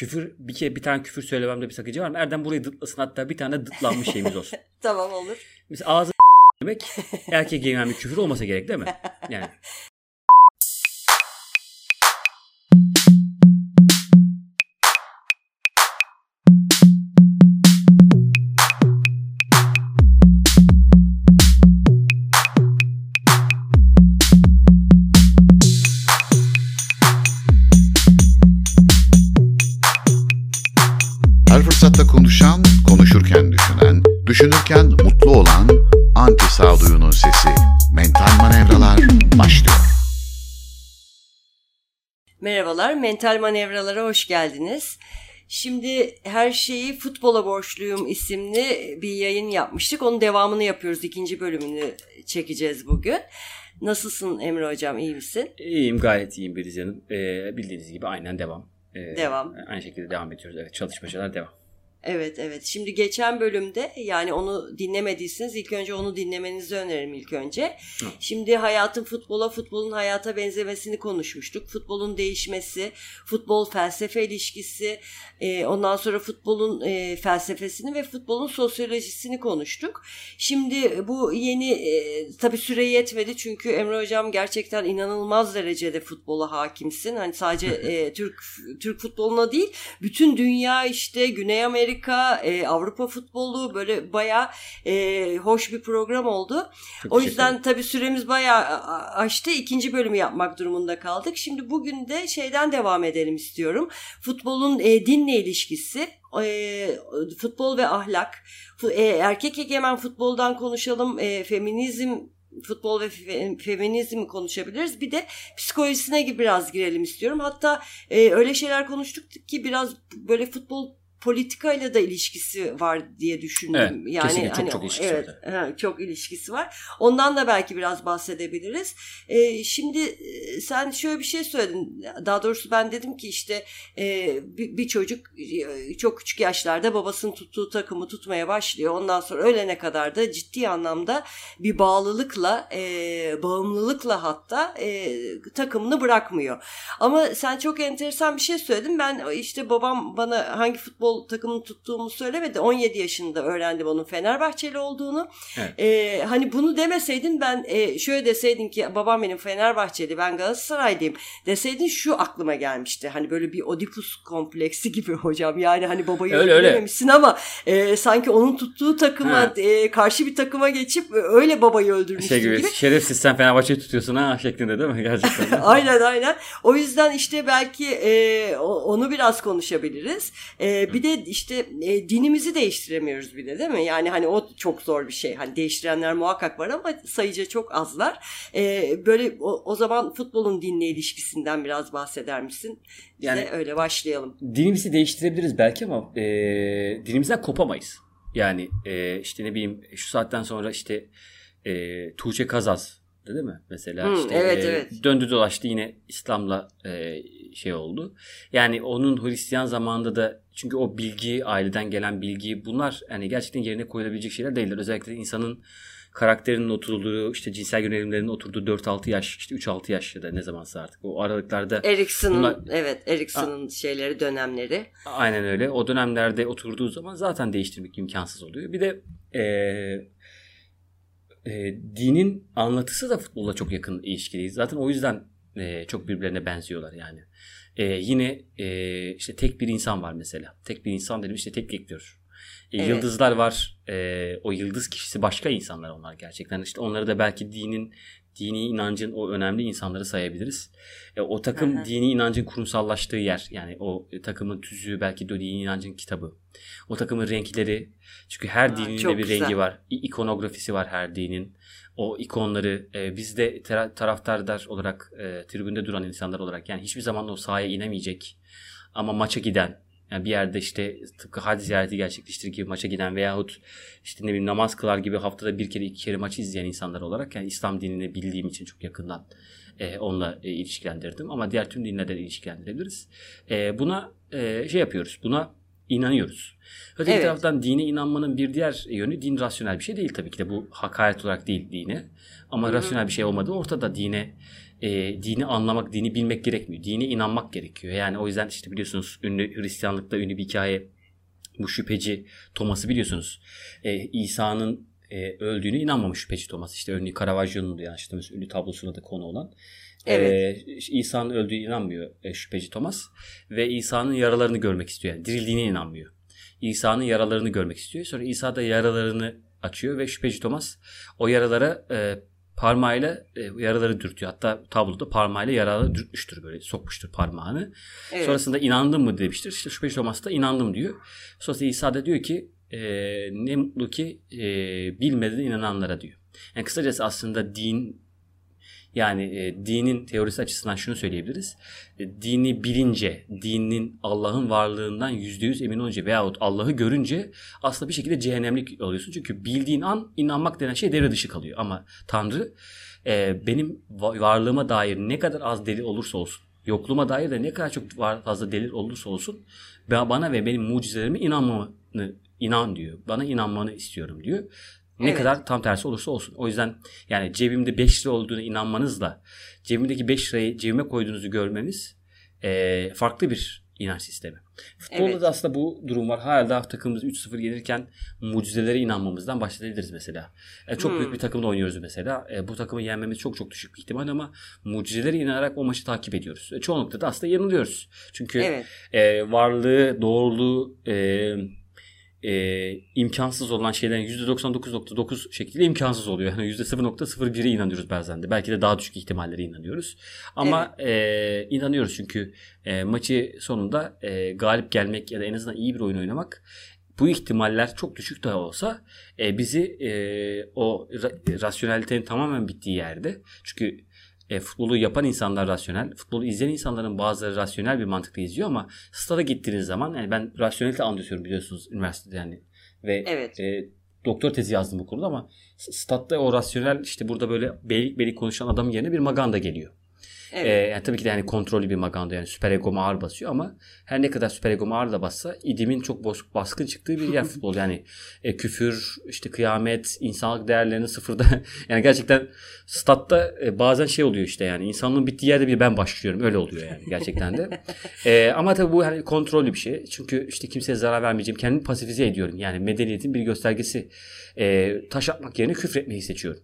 küfür bir kere bir tane küfür söylememde bir sakınca var mı? Erdem burayı dıtlasın hatta bir tane dıtlanmış şeyimiz olsun. tamam olur. Mesela ağzı demek erkek gelen bir küfür olmasa gerek değil mi? Yani Merhabalar, Mental Manevralara hoş geldiniz. Şimdi her şeyi futbola borçluyum isimli bir yayın yapmıştık. Onun devamını yapıyoruz. İkinci bölümünü çekeceğiz bugün. Nasılsın Emre Hocam, iyi misin? iyiyim gayet iyiyim Beliz Hanım. Ee, bildiğiniz gibi aynen devam. Ee, Devam. Aynı şekilde devam ediyoruz. Evet çalışmacalar devam. Evet evet. Şimdi geçen bölümde yani onu dinlemediyseniz ilk önce onu dinlemenizi öneririm ilk önce. Hı. Şimdi hayatın futbola, futbolun hayata benzemesini konuşmuştuk. Futbolun değişmesi, futbol felsefe ilişkisi, e, ondan sonra futbolun e, felsefesini ve futbolun sosyolojisini konuştuk. Şimdi bu yeni e, tabii süre yetmedi çünkü Emre hocam gerçekten inanılmaz derecede futbola hakimsin. Hani sadece e, Türk Türk futboluna değil, bütün dünya işte Güney Amerika, e, Avrupa futbolu böyle bayağı e, hoş bir program oldu. Çok O yüzden tabii süremiz bayağı a- aştı. İkinci bölümü yapmak durumunda kaldık. Şimdi bugün de şeyden devam edelim istiyorum. Futbolun e, dinle ilişkisi, e, futbol ve ahlak, e, erkek egemen futboldan konuşalım, e, feminizm futbol ve fe- feminizmi konuşabiliriz. Bir de psikolojisine biraz girelim istiyorum. Hatta e, öyle şeyler konuştuk ki biraz böyle futbol politikayla da ilişkisi var diye düşündüm. Evet, yani kesinlikle çok hani, çok ilişkisi evet, var çok ilişkisi var. Ondan da belki biraz bahsedebiliriz. E, şimdi sen şöyle bir şey söyledin. Daha doğrusu ben dedim ki işte e, bir, bir çocuk e, çok küçük yaşlarda babasının tuttuğu takımı tutmaya başlıyor. Ondan sonra ölene kadar da ciddi anlamda bir bağlılıkla, e, bağımlılıkla hatta e, takımını bırakmıyor. Ama sen çok enteresan bir şey söyledin. Ben işte babam bana hangi futbol takımını tuttuğumu söylemedi. 17 yaşında öğrendim onun Fenerbahçeli olduğunu. Evet. Ee, hani bunu demeseydin ben e, şöyle deseydin ki babam benim Fenerbahçeli ben Galatasaraylıyım deseydin şu aklıma gelmişti. Hani böyle bir Oedipus kompleksi gibi hocam. Yani hani babayı Öyle, öyle. öldürememişsin ama e, sanki onun tuttuğu takıma Ha. e, karşı bir takıma geçip öyle babayı öldürmüşsün Şey gibi, gibi. şerefsiz sen Fenerbahçe'yi tutuyorsun ha şeklinde değil mi gerçekten? aynen aynen. O yüzden işte belki e, onu biraz konuşabiliriz. E, bir de işte e, dinimizi değiştiremiyoruz bir de değil mi? Yani hani o çok zor bir şey. Hani değiştirenler muhakkak var ama sayıca çok azlar. E, böyle o, o zaman futbolun dinle ilişkisinden biraz bahseder misin? Bize Yani- öyle başlayalım. dinimizi değiştirebiliriz belki ama e, dinimizden kopamayız. Yani e, işte ne bileyim şu saatten sonra işte e, Tuğçe Kazaz değil mi? Mesela Hı, işte evet, e, evet. döndü dolaştı yine İslam'la e, şey oldu. Yani onun Hristiyan zamanında da çünkü o bilgi aileden gelen bilgi bunlar hani gerçekten yerine koyulabilecek şeyler değiller. Özellikle insanın karakterinin oturduğu işte cinsel yönelimlerinin oturduğu 4-6 yaş işte 3-6 yaş ya da ne zamansa artık o aralıklarda Erikson'un Bunlar- evet Erikson'un şeyleri dönemleri. Aynen öyle. O dönemlerde oturduğu zaman zaten değiştirmek imkansız oluyor. Bir de eee, eee, dinin anlatısı da futbolla çok yakın ilişkili. Zaten o yüzden eee, çok birbirlerine benziyorlar yani. Eee, yine eee, işte tek bir insan var mesela. Tek bir insan dedim işte tek ekliyor. E, Evet. Yıldızlar var. Eee, o yıldız kişisi başka insanlar onlar gerçekten. İşte onları da belki dinin dini inancın o önemli insanları sayabiliriz. E, o takım hı. dini inancın kurumsallaştığı yer. Yani o e, takımın tüzüğü belki de dini inancın kitabı. O takımın renkleri. Çünkü her Aa, dinin de bir güzel. rengi var. İkonografisi var her dinin. O ikonları e, biz de tera- taraftarlar olarak e, tribünde duran insanlar olarak yani hiçbir zaman o sahaya inemeyecek ama maça giden yani bir yerde işte tıpkı hac ziyareti gerçekleştirir gibi maça giden veyahut işte ne bileyim namaz kılar gibi haftada bir kere iki kere maçı izleyen insanlar olarak yani İslam dinini bildiğim için çok yakından e, onunla e, ilişkilendirdim ama diğer tüm dinlerle de ilişkilendirebiliriz. E, buna e, şey yapıyoruz. Buna inanıyoruz. Öteki Evet. taraftan dine inanmanın bir diğer yönü din rasyonel bir şey değil tabii ki de bu hakaret olarak değil dine ama Hı hı. rasyonel bir şey olmadığı ortada dine e, dini anlamak, dini bilmek gerekmiyor. Dine inanmak gerekiyor. Yani o yüzden işte biliyorsunuz ünlü Hristiyanlıkta ünlü bir hikaye bu şüpheci Thomas'ı biliyorsunuz. E, İsa'nın e, öldüğünü inanmamış şüpheci Thomas. İşte ünlü Caravaggio'nun da yanlış ünlü tablosuna da konu olan. Evet. E, İsa'nın öldüğü inanmıyor e, şüpheci Thomas. Ve İsa'nın yaralarını görmek istiyor. Yani dirildiğine inanmıyor. İsa'nın yaralarını görmek istiyor. Sonra İsa da yaralarını açıyor ve şüpheci Thomas o yaralara e, parmağıyla e, yaraları dürtüyor. Hatta tabloda parmağıyla yaraları dürtmüştür böyle sokmuştur parmağını. Evet. Sonrasında inandın mı demiştir. İşte şüpheci Thomas da inandım diyor. Sonrasında İsa da diyor ki e, ne mutlu ki e, bilmeden inananlara diyor. Yani kısacası aslında din yani e, dinin teorisi açısından şunu söyleyebiliriz. E, dini bilince, dinin Allah'ın varlığından yüzde yüz emin olunca veyahut Allah'ı görünce aslında bir şekilde cehennemlik oluyorsun. Çünkü bildiğin an inanmak denen şey devre dışı kalıyor. Ama Tanrı e, benim varlığıma dair ne kadar az delil olursa olsun, yokluğuma dair de ne kadar çok fazla delil olursa olsun bana ve benim mucizelerime inanmamı inan diyor. Bana inanmanı istiyorum diyor. Ne evet. kadar tam tersi olursa olsun. O yüzden yani cebimde 5 lira olduğuna inanmanızla cebimdeki 5 lirayı cebime koyduğunuzu görmeniz e, farklı bir inanç sistemi. Futbolda evet. da aslında bu durum var. Hala takımımız 3-0 gelirken mucizelere inanmamızdan başlayabiliriz mesela. E, çok hmm. büyük bir takımda oynuyoruz mesela. E, bu takımı yenmemiz çok çok düşük bir ihtimal ama mucizelere inanarak o maçı takip ediyoruz. E, çoğunlukla da aslında yanılıyoruz. Çünkü evet. e, varlığı, doğruluğu, e, e, imkansız olan şeylerin %99.9 şekilde imkansız oluyor. Yani %0.01'e inanıyoruz bazen de. Belki de daha düşük ihtimallere inanıyoruz. Ama evet. e, inanıyoruz çünkü e, maçı sonunda e, galip gelmek ya da en azından iyi bir oyun oynamak bu ihtimaller çok düşük daha olsa e, bizi e, o ra- rasyonelitenin tamamen bittiği yerde çünkü e, futbolu yapan insanlar rasyonel. Futbolu izleyen insanların bazıları rasyonel bir mantıkla izliyor ama stada gittiğiniz zaman yani ben rasyonelite anlatıyorum biliyorsunuz üniversitede yani. Ve evet. e, doktor tezi yazdım bu konuda ama statta o rasyonel işte burada böyle belik belik konuşan adam yerine bir maganda geliyor. Evet. Ee, yani tabii ki de yani kontrollü bir maganda yani süper egom ağır basıyor ama her ne kadar süper egom ağır da bassa idimin çok bozuk baskın çıktığı bir yer futbol. Yani e, küfür, işte kıyamet, insanlık değerlerini sıfırda yani gerçekten statta e, bazen şey oluyor işte yani insanlığın bittiği yerde bir ben başlıyorum öyle oluyor yani gerçekten de. e, ama tabii bu hani kontrollü bir şey. Çünkü işte kimseye zarar vermeyeceğim. Kendimi pasifize ediyorum. Yani medeniyetin bir göstergesi. E, taş atmak yerine küfretmeyi seçiyorum.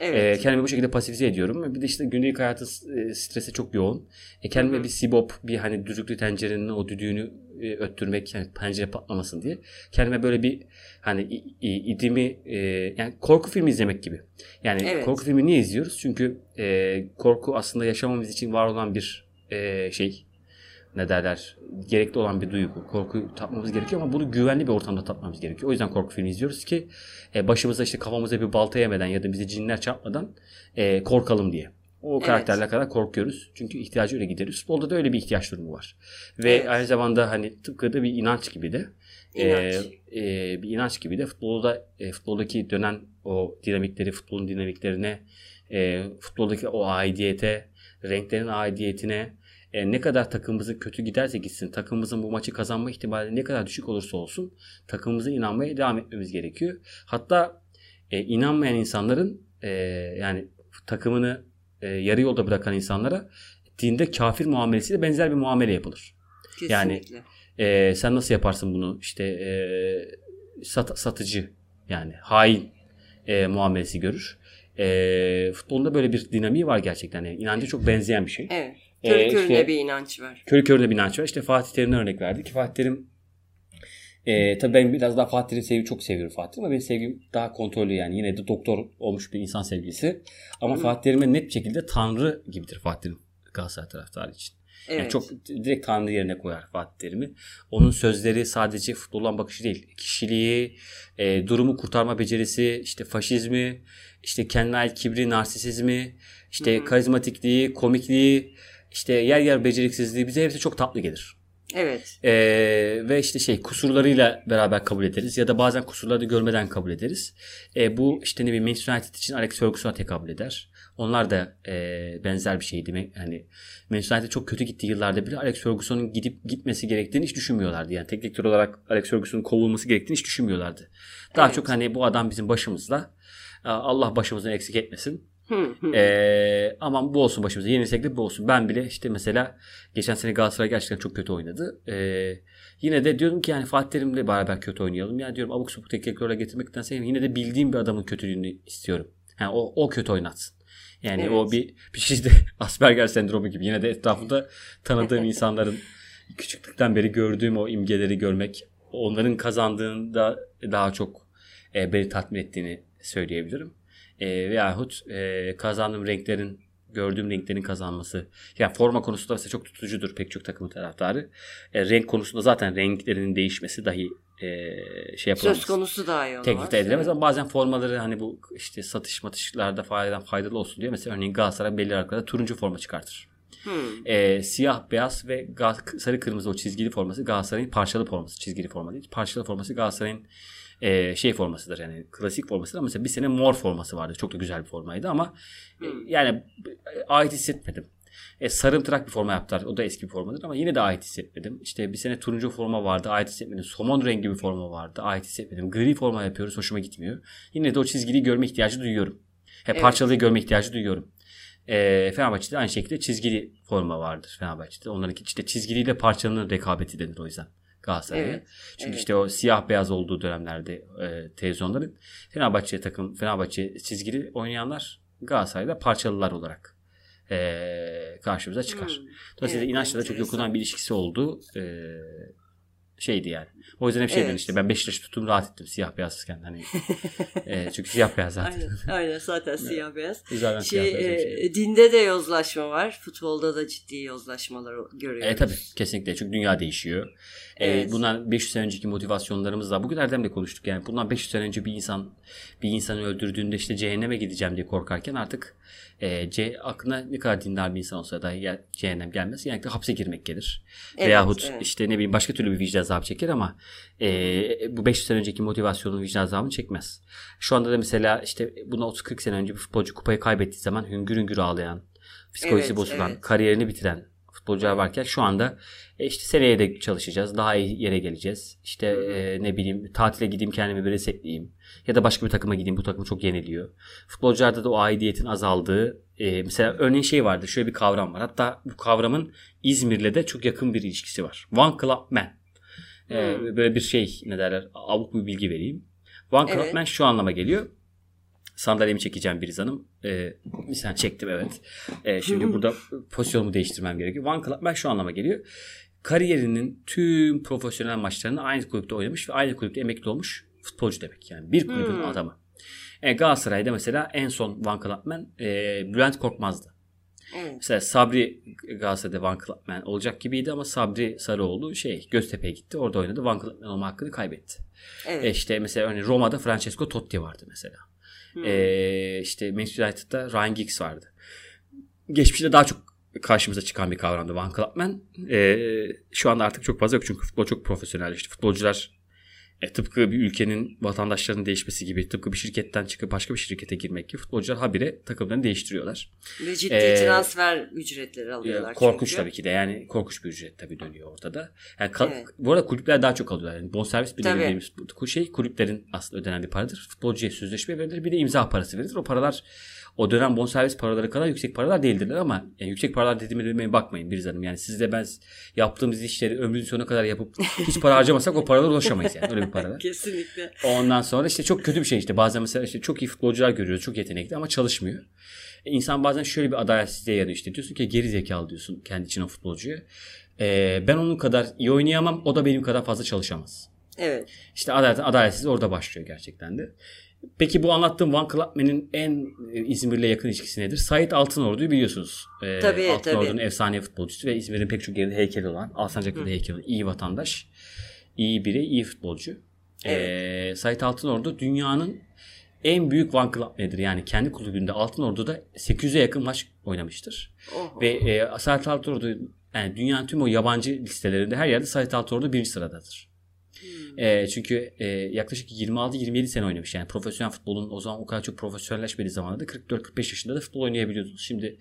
Evet. E, kendimi bu şekilde pasifize ediyorum. Bir de işte gündelik hayatı e, stresi çok yoğun. E, kendime Hı-hı. bir sibop, bir hani düdüklü tencerenin o düdüğünü e, öttürmek, yani pencere patlamasın diye. Kendime böyle bir hani idimi e, yani korku filmi izlemek gibi. Yani evet. korku filmi niye izliyoruz? Çünkü e, korku aslında yaşamamız için var olan bir e, şey ne derler gerekli olan bir duygu. Korkuyu tatmamız gerekiyor ama bunu güvenli bir ortamda tatmamız gerekiyor. O yüzden korku filmi izliyoruz ki e, başımıza işte kafamıza bir balta yemeden ya da bizi cinler çarpmadan e, korkalım diye. O evet. kadar korkuyoruz. Çünkü ihtiyacı öyle gideriz. Futbolda da öyle bir ihtiyaç durumu var. Ve evet. aynı zamanda hani tıpkı da bir inanç gibi de İnanç. E, e, bir inanç gibi de futbolda e, futboldaki dönen o dinamikleri, futbolun dinamiklerine, e, futboldaki o aidiyete, renklerin aidiyetine, e, ne kadar takımımızın kötü giderse gitsin, takımımızın bu maçı kazanma ihtimali ne kadar düşük olursa olsun takımımıza inanmaya devam etmemiz gerekiyor. Hatta e, inanmayan insanların e, yani takımını e, yarı yolda bırakan insanlara dinde kafir muamelesiyle benzer bir muamele yapılır. Kesinlikle. Yani e, sen nasıl yaparsın bunu? İşte e, sat, satıcı yani hain e, muamelesi görür. E, futbolda böyle bir dinamiği var gerçekten. Yani inancı çok benzeyen bir şey. Evet. Körü ee, körüne işte, bir inanç var. Körü körüne bir inanç var. İşte Fatih Terim'den örnek verdik. Fatih Terim e, tabii ben biraz daha Fatih Terim'i seviyorum. Çok seviyorum Fatih Terim ama benim sevgim daha kontrollü yani. Yine de doktor olmuş bir insan sevgisi. Ama Hı. Fatih Terim'e net bir şekilde Tanrı gibidir Fatih Terim Galatasaray taraftarı için. Evet. Yani çok direkt Tanrı yerine koyar Fatih Terim'i. Onun sözleri sadece futboldan bakışı değil. Kişiliği, e, durumu kurtarma becerisi, işte faşizmi, işte kendine ait kibri, narsisizmi, işte Hı-hı. karizmatikliği, komikliği, işte yer yer beceriksizliği bize hepsi çok tatlı gelir. Evet. Ee, ve işte şey kusurlarıyla beraber kabul ederiz ya da bazen kusurları görmeden kabul ederiz. Ee, bu işte ne bileyim Manchester United için Alex Ferguson'a tekabül eder. Onlar da e, benzer bir şeydi. Yani Manchester United çok kötü gittiği yıllarda bile Alex Ferguson'un gidip gitmesi gerektiğini hiç düşünmüyorlardı. Yani teknik direktör olarak Alex Ferguson'un kovulması gerektiğini hiç düşünmüyorlardı. Daha evet. çok hani bu adam bizim başımızda. Allah başımızdan eksik etmesin ee, aman bu olsun başımıza. Yenilsek de bu olsun. Ben bile işte mesela geçen sene Galatasaray gerçekten çok kötü oynadı. Ee, yine de diyorum ki yani Fatih Terim'le beraber kötü oynayalım. Yani diyorum abuk sabuk tekniklerle getirmektense yine de bildiğim bir adamın kötülüğünü istiyorum. Yani o, o kötü oynatsın. Yani evet. o bir bir şey de Asperger sendromu gibi. Yine de etrafında tanıdığım insanların küçüklükten beri gördüğüm o imgeleri görmek onların kazandığında daha çok e, beni tatmin ettiğini söyleyebilirim. E, veyahut e, kazandığım renklerin gördüğüm renklerin kazanması. Yani forma konusunda mesela çok tutucudur pek çok takımın taraftarı. E, renk konusunda zaten renklerinin değişmesi dahi e, şey yapılamaz. Söz konusu dahi olamaz. Teklif edilemez ama bazen formaları hani bu işte satış matışlarda faydadan faydalı olsun diye mesela örneğin Galatasaray belli aralıklarda turuncu forma çıkartır. Hmm. E, siyah, beyaz ve sarı kırmızı o çizgili forması Galatasaray'ın parçalı forması. Çizgili forma değil. Parçalı forması Galatasaray'ın e, şey formasıdır yani klasik formasıdır ama mesela bir sene mor forması vardı. Çok da güzel bir formaydı ama e, yani e, ait hissetmedim. E, sarımtırak bir forma yaptılar. O da eski bir formadır ama yine de ait hissetmedim. İşte bir sene turuncu forma vardı. Ait hissetmedim. Somon rengi bir forma vardı. Ait hissetmedim. Gri forma yapıyoruz. Hoşuma gitmiyor. Yine de o çizgiliyi görme ihtiyacı duyuyorum. He, evet. Parçalıyı görme ihtiyacı duyuyorum. E, Fenerbahçe'de aynı şekilde çizgili forma vardır Fenerbahçe'de. Onların işte çizgiliyle parçanın rekabeti denir o yüzden. Galatasaray'a. Evet, Çünkü evet. işte o siyah beyaz olduğu dönemlerde e, televizyonların Fenerbahçe takım Fenerbahçe çizgili oynayanlar Galatasaray'da parçalılar olarak e, karşımıza çıkar. Hmm. Dolayısıyla evet, inançla da çok dokunan bir ilişkisi oldu. E, şeydi yani. O yüzden hep şey evet. işte ben Beşiktaş tuttum rahat ettim siyah beyazken hani. e, çünkü siyah beyaz zaten. Aynen, aynen zaten siyah beyaz. Zaten şey, siyah beyaz e, şey. Dinde de yozlaşma var. Futbolda da ciddi yozlaşmalar görüyoruz. Evet tabii kesinlikle çünkü dünya değişiyor. Evet. E, bundan 500 sene önceki motivasyonlarımız da bugün Erdem'le konuştuk yani. Bundan 500 sene önce bir insan bir insanı öldürdüğünde işte cehenneme gideceğim diye korkarken artık e, C, aklına ne kadar dindar bir insan olsa da ya, cehennem gelmez. Yani hapse girmek gelir. Evet, Veyahut evet. işte ne bileyim başka türlü bir vicdan azabı çeker ama e, bu 500 sene önceki motivasyonun vicdan azabını çekmez. Şu anda da mesela işte buna 30-40 sene önce bir futbolcu kupayı kaybettiği zaman hüngür hüngür ağlayan, psikolojisi evet, bozulan, evet. kariyerini bitiren futbolcular varken şu anda e işte seneye de çalışacağız. Daha iyi yere geleceğiz. İşte e, ne bileyim tatile gideyim kendimi bir resetleyeyim. Ya da başka bir takıma gideyim. Bu takım çok yeniliyor. Futbolcularda da o aidiyetin azaldığı e, mesela örneğin şey vardı. Şöyle bir kavram var. Hatta bu kavramın İzmir'le de çok yakın bir ilişkisi var. One Club Man. E, hmm. Böyle bir şey ne derler abuk bir bilgi vereyim. One Club evet. Şu anlama geliyor. Sandalyemi çekeceğim bir Hanım. Ee, sen çektim evet. Ee, şimdi burada pozisyonumu değiştirmem gerekiyor. One Club Man şu anlama geliyor kariyerinin tüm profesyonel maçlarını aynı kulüpte oynamış ve aynı kulüpte emekli olmuş futbolcu demek. Yani bir kulübün hmm. adamı. E, Galatasaray'da mesela en son Van Clubman e, Bülent Korkmaz'dı. Evet. Mesela Sabri Galatasaray'da Van Clubman olacak gibiydi ama Sabri Sarıoğlu şey Göztepe'ye gitti. Orada oynadı. Van Clubman olma hakkını kaybetti. Evet. E, işte mesela örneğin Roma'da Francesco Totti vardı mesela. Hmm. E, işte Manchester United'da Ryan Giggs vardı. Geçmişte daha çok karşımıza çıkan bir kavramdı Van Clubman. E, şu anda artık çok fazla yok çünkü futbol çok profesyonelleşti. Futbolcular e, tıpkı bir ülkenin vatandaşlarının değişmesi gibi tıpkı bir şirketten çıkıp başka bir şirkete girmek gibi futbolcular habire takımlarını değiştiriyorlar. Ve ciddi ee, transfer ücretleri alıyorlar. Korkunç çünkü. tabii ki de yani korkunç bir ücret tabii dönüyor ortada. Yani evet. Bu arada kulüpler daha çok alıyorlar. Yani bonservis bile dediğimiz şey kulüplerin aslında ödenen bir paradır. Futbolcuya sözleşme verilir bir de imza parası verilir. O paralar o dönem bonservis paraları kadar yüksek paralar değildirler ama yani yüksek paralar dediğime demeye bakmayın bir hanım. Yani siz de ben yaptığımız işleri ömrün sonuna kadar yapıp hiç para harcamasak o paralara ulaşamayız yani. Öyle bir paralar. Kesinlikle. Ondan sonra işte çok kötü bir şey işte. Bazen mesela işte çok iyi futbolcular görüyoruz. Çok yetenekli ama çalışmıyor. E insan bazen şöyle bir adaletsizliğe yanıyor işte. Diyorsun ki geri zekalı diyorsun kendi için o futbolcuya. Ee, ben onun kadar iyi oynayamam. O da benim kadar fazla çalışamaz. Evet. İşte adalet, adaletsizlik orada başlıyor gerçekten de. Peki bu anlattığım Van Clubman'in en e, İzmir'le yakın ilişkisi nedir? Sait Altınordu'yu biliyorsunuz. Ee, tabii Altınordu'nun tabii. efsane futbolcusu ve İzmir'in pek çok yerinde heykeli olan, Alsancak'ta heykeli olan iyi vatandaş, iyi biri, iyi futbolcu. Evet. Ee, Sait Altınordu dünyanın en büyük Van Club nedir? Yani kendi kulübünde Altınordu'da 800'e yakın maç oynamıştır. Oho. Ve e, Sait Altınordu yani dünyanın tüm o yabancı listelerinde her yerde Sait Altınordu birinci sıradadır. E, çünkü e, yaklaşık 26-27 sene oynamış. Yani profesyonel futbolun o zaman o kadar çok profesyonelleşmediği zamanlarda 44-45 yaşında da futbol oynayabiliyordunuz. Şimdi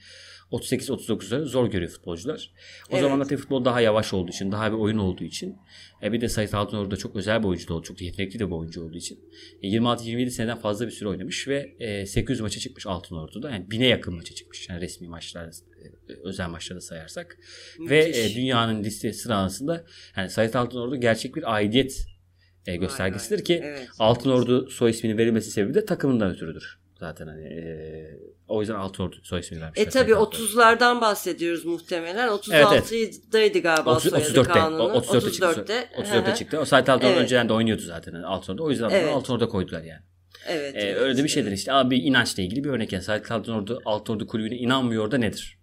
38-39'ları zor görüyor futbolcular. O Evet. zamanlar tabii futbol daha yavaş olduğu için, daha bir oyun olduğu için. E bir de Sait Altınordu da çok özel bir oyuncu da oldu. Çok yetenekli de bir oyuncu olduğu için. E 26-27 seneden fazla bir süre oynamış ve e, 800 maça çıkmış Altınordu'da. Yani 1000'e yakın maça çıkmış. Yani resmi maçlar, özel maçları sayarsak. Ve Müthiş. e, dünyanın liste sırasında yani Sait Altınordu gerçek bir aidiyet e, göstergesidir ki Evet. Altınordu soy isminin verilmesi sebebi de takımından ötürüdür. Zaten hani e, o yüzden Altınordu soy ismini vermişler. E tabi Sait Altınordu. 30'lardan bahsediyoruz muhtemelen. 36'daydı galiba 30, soyadı 34'te. kanunu. O- 34'te çıktı. 34'te. 34'te Hı hı. çıktı. O Sait Altınordu Evet. önceden de oynuyordu zaten hani Altınordu. O yüzden Evet. Altınordu'da koydular yani. Evet, E, evet, öyle de bir şeydir evet. işte. Abi inançla ilgili bir örnek yani. Sait Altınordu Altınordu kulübüne inanmıyor da nedir?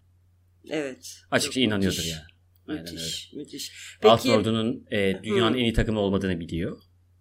Evet. Açıkça inanıyordur müthiş. yani. Müthiş, müthiş. Peki, Altınordu'nun e, dünyanın en iyi takımı olmadığını biliyor.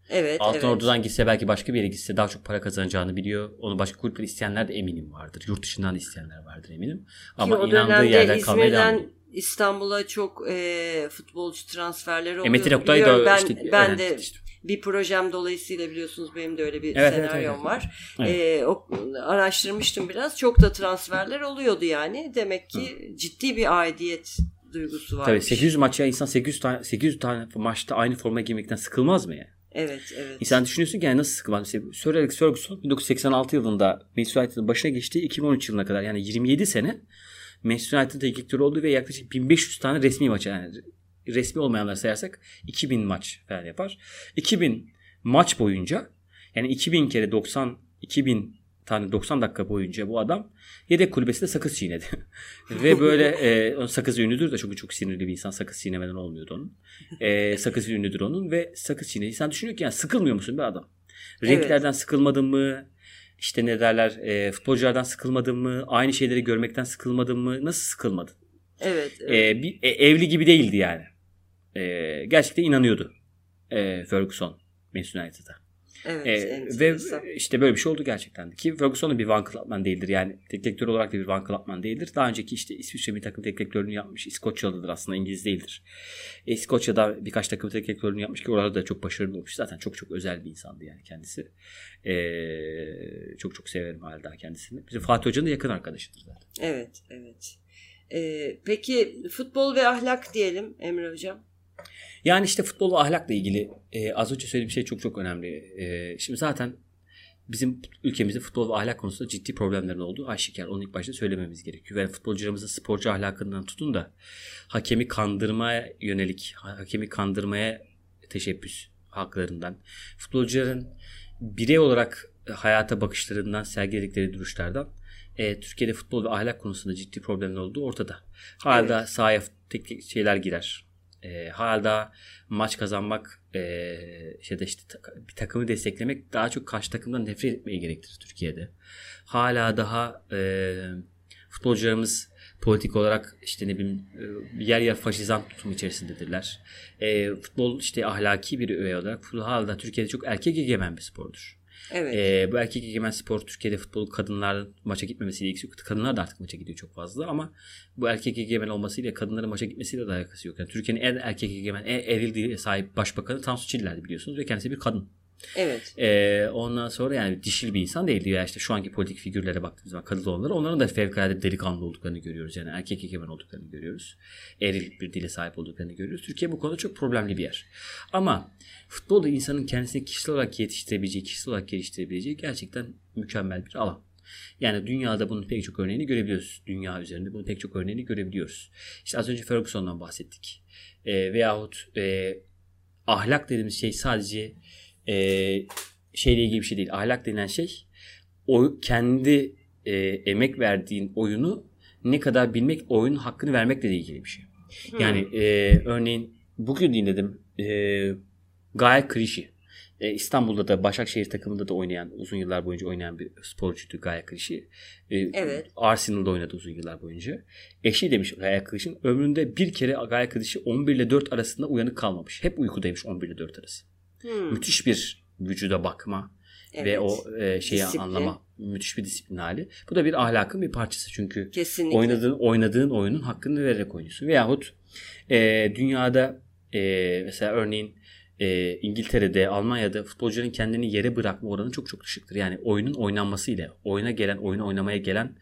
evet, Altınordu'dan gitse belki başka bir yere gitse daha çok para kazanacağını biliyor. Onu başka kulüpler isteyenler de eminim vardır. Yurt dışından da isteyenler vardır eminim. Ki Ama o inandığı yerden. İzmir'den İstanbul'a çok e, futbolcu transferleri oluyor. Metin Oktay da ben, işte- ben evet, de işte. Bir projem dolayısıyla biliyorsunuz benim de öyle bir Evet, evet, senaryom evet. var. Evet. E, o, araştırmıştım biraz. Çok da transferler oluyordu yani. Demek ki ciddi bir aidiyet duygusu var. Tabii 800 maç ya insan 800 tane 800 tane maçta aynı forma giymekten sıkılmaz mı ya? Evet, evet. İnsan düşünüyorsun ki yani nasıl sıkılmaz? Mesela Sir Alex Ferguson 1986 yılında Manchester United'ın başına geçtiği 2013 yılına kadar yani 27 sene Manchester United'ın teknik direktörü oldu ve yaklaşık 1500 tane resmi maç yani resmi olmayanları sayarsak 2000 maç falan yapar. 2000 maç boyunca yani 2000 kere 90 2000 tane 90 dakika boyunca bu adam yedek kulübesinde sakız çiğnedi. Ve böyle e, sakız ünlüdür de çünkü çok sinirli bir insan sakız çiğnemeden olmuyordu onun. E, sakız ünlüdür onun ve sakız çiğnedi. İnsan düşünüyor ki yani sıkılmıyor musun be adam? Renklerden sıkılmadın mı? İşte ne derler e, futbolculardan sıkılmadın mı? Aynı şeyleri görmekten sıkılmadın mı? Nasıl sıkılmadın? Evet, evet. E, bir, e, evli gibi değildi yani. E, gerçekten inanıyordu e, Ferguson Manchester United'a. evet, Ee, ve işte böyle bir şey oldu gerçekten. Ki Ferguson da bir Van Klapman değildir. Yani teknik direktör olarak da bir Van Klapman değildir. Daha önceki işte İsviçre bir takım teknik yapmış. İskoçyalıdır aslında İngiliz değildir. E, İskoçya'da birkaç takım teknik yapmış ki orada da çok başarılı olmuş. Zaten çok çok özel bir insandı yani kendisi. Ee, çok çok severim hala kendisini. Bizim Fatih Hoca'nın da yakın arkadaşıdır zaten. Evet, evet. Ee, peki futbol ve ahlak diyelim Emre Hocam. Yani işte futbol ve ahlakla ilgili e, az önce söylediğim şey çok çok önemli. E, şimdi zaten bizim ülkemizde futbol ve ahlak konusunda ciddi problemlerin olduğu aşikar. Onu ilk başta söylememiz gerekiyor. Ve futbolcularımızın sporcu ahlakından tutun da hakemi kandırmaya yönelik, hakemi kandırmaya teşebbüs haklarından, futbolcuların birey olarak hayata bakışlarından, sergiledikleri duruşlardan e, Türkiye'de futbol ve ahlak konusunda ciddi problemler olduğu ortada. Hala Evet. sahaya tek tek şeyler girer. E, hala maç kazanmak e, şeyde işte bir takımı desteklemek daha çok karşı takımdan nefret etmeyi gerektirir Türkiye'de. Hala daha e, futbolcularımız politik olarak işte ne bileyim e, yer yer faşizan tutum içerisindedirler. E, futbol işte ahlaki bir öğe olarak hala Türkiye'de çok erkek egemen bir spordur. Evet. Ee, bu erkek egemen spor Türkiye'de futbol kadınların maça gitmemesiyle ilgisi yok. Kadınlar da artık maça gidiyor çok fazla ama bu erkek egemen olmasıyla kadınların maça gitmesiyle de alakası yok. Yani Türkiye'nin en erkek egemen, en eril sahip başbakanı Tansu Çiller'di biliyorsunuz ve kendisi bir kadın. Evet. Ee, ondan sonra yani dişil bir insan değildi. Ya işte şu anki politik figürlere baktığımız zaman kadın olanlara onların da fevkalade delikanlı olduklarını görüyoruz. Yani erkek egemen olduklarını görüyoruz. Eril bir dile sahip olduklarını görüyoruz. Türkiye bu konuda çok problemli bir yer. Ama futbolda insanın kendisini kişisel olarak yetiştirebileceği, kişisel olarak geliştirebileceği gerçekten mükemmel bir alan. Yani dünyada bunun pek çok örneğini görebiliyoruz. Dünya üzerinde bunun pek çok örneğini görebiliyoruz. İşte az önce Ferguson'dan bahsettik. Ee, veyahut e, ahlak dediğimiz şey sadece e, şeyle ilgili bir şey değil. Ahlak denilen şey o kendi e, emek verdiğin oyunu ne kadar bilmek, oyunun hakkını vermekle de ilgili bir şey. Yani e, örneğin bugün dinledim e, Gaye Krişi. E, İstanbul'da da Başakşehir takımında da oynayan, uzun yıllar boyunca oynayan bir sporcuydu Gaye Krişi. E, Evet. Arsenal'da oynadı uzun yıllar boyunca. Eşi demiş Gaye Krişi'nin ömründe bir kere Gaye Krişi 11 ile 4 arasında uyanık kalmamış. Hep uykudaymış 11 ile 4 arası. Hmm, Müthiş bir vücuda bakma evet. ve o e, şeyi Disiplin. anlama müthiş bir disiplin hali. Bu da bir ahlakın bir parçası çünkü Kesinlikle. oynadığın oynadığın oyunun hakkını vererek oynuyorsun. Veyahut e, dünyada e, mesela örneğin e, İngiltere'de, Almanya'da futbolcuların kendini yere bırakma oranı çok çok düşüktür. Yani oyunun oynanması ile oyuna gelen, oyunu oynamaya gelen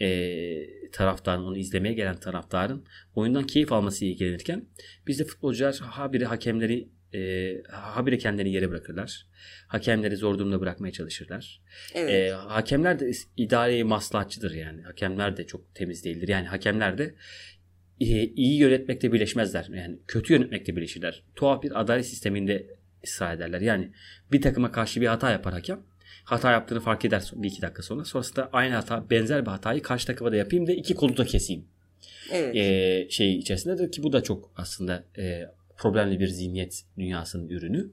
e, taraftarın, onu izlemeye gelen taraftarın oyundan keyif alması ilgilenirken biz de futbolcular habire hakemleri e, habire kendilerini yere bırakırlar. Hakemleri zor durumda bırakmaya çalışırlar. Evet. E, hakemler de idari maslahatçıdır yani. Hakemler de çok temiz değildir. Yani hakemler de e, iyi yönetmekte birleşmezler. Yani kötü yönetmekte birleşirler. Tuhaf bir adalet sisteminde ısrar ederler. Yani bir takıma karşı bir hata yapar hakem. Hata yaptığını fark eder bir iki dakika sonra. Sonrasında aynı hata benzer bir hatayı karşı takıma da yapayım ve iki kolu da keseyim. evet. E, şey içerisindedir ki bu da çok aslında e, problemli bir zihniyet dünyasının ürünü.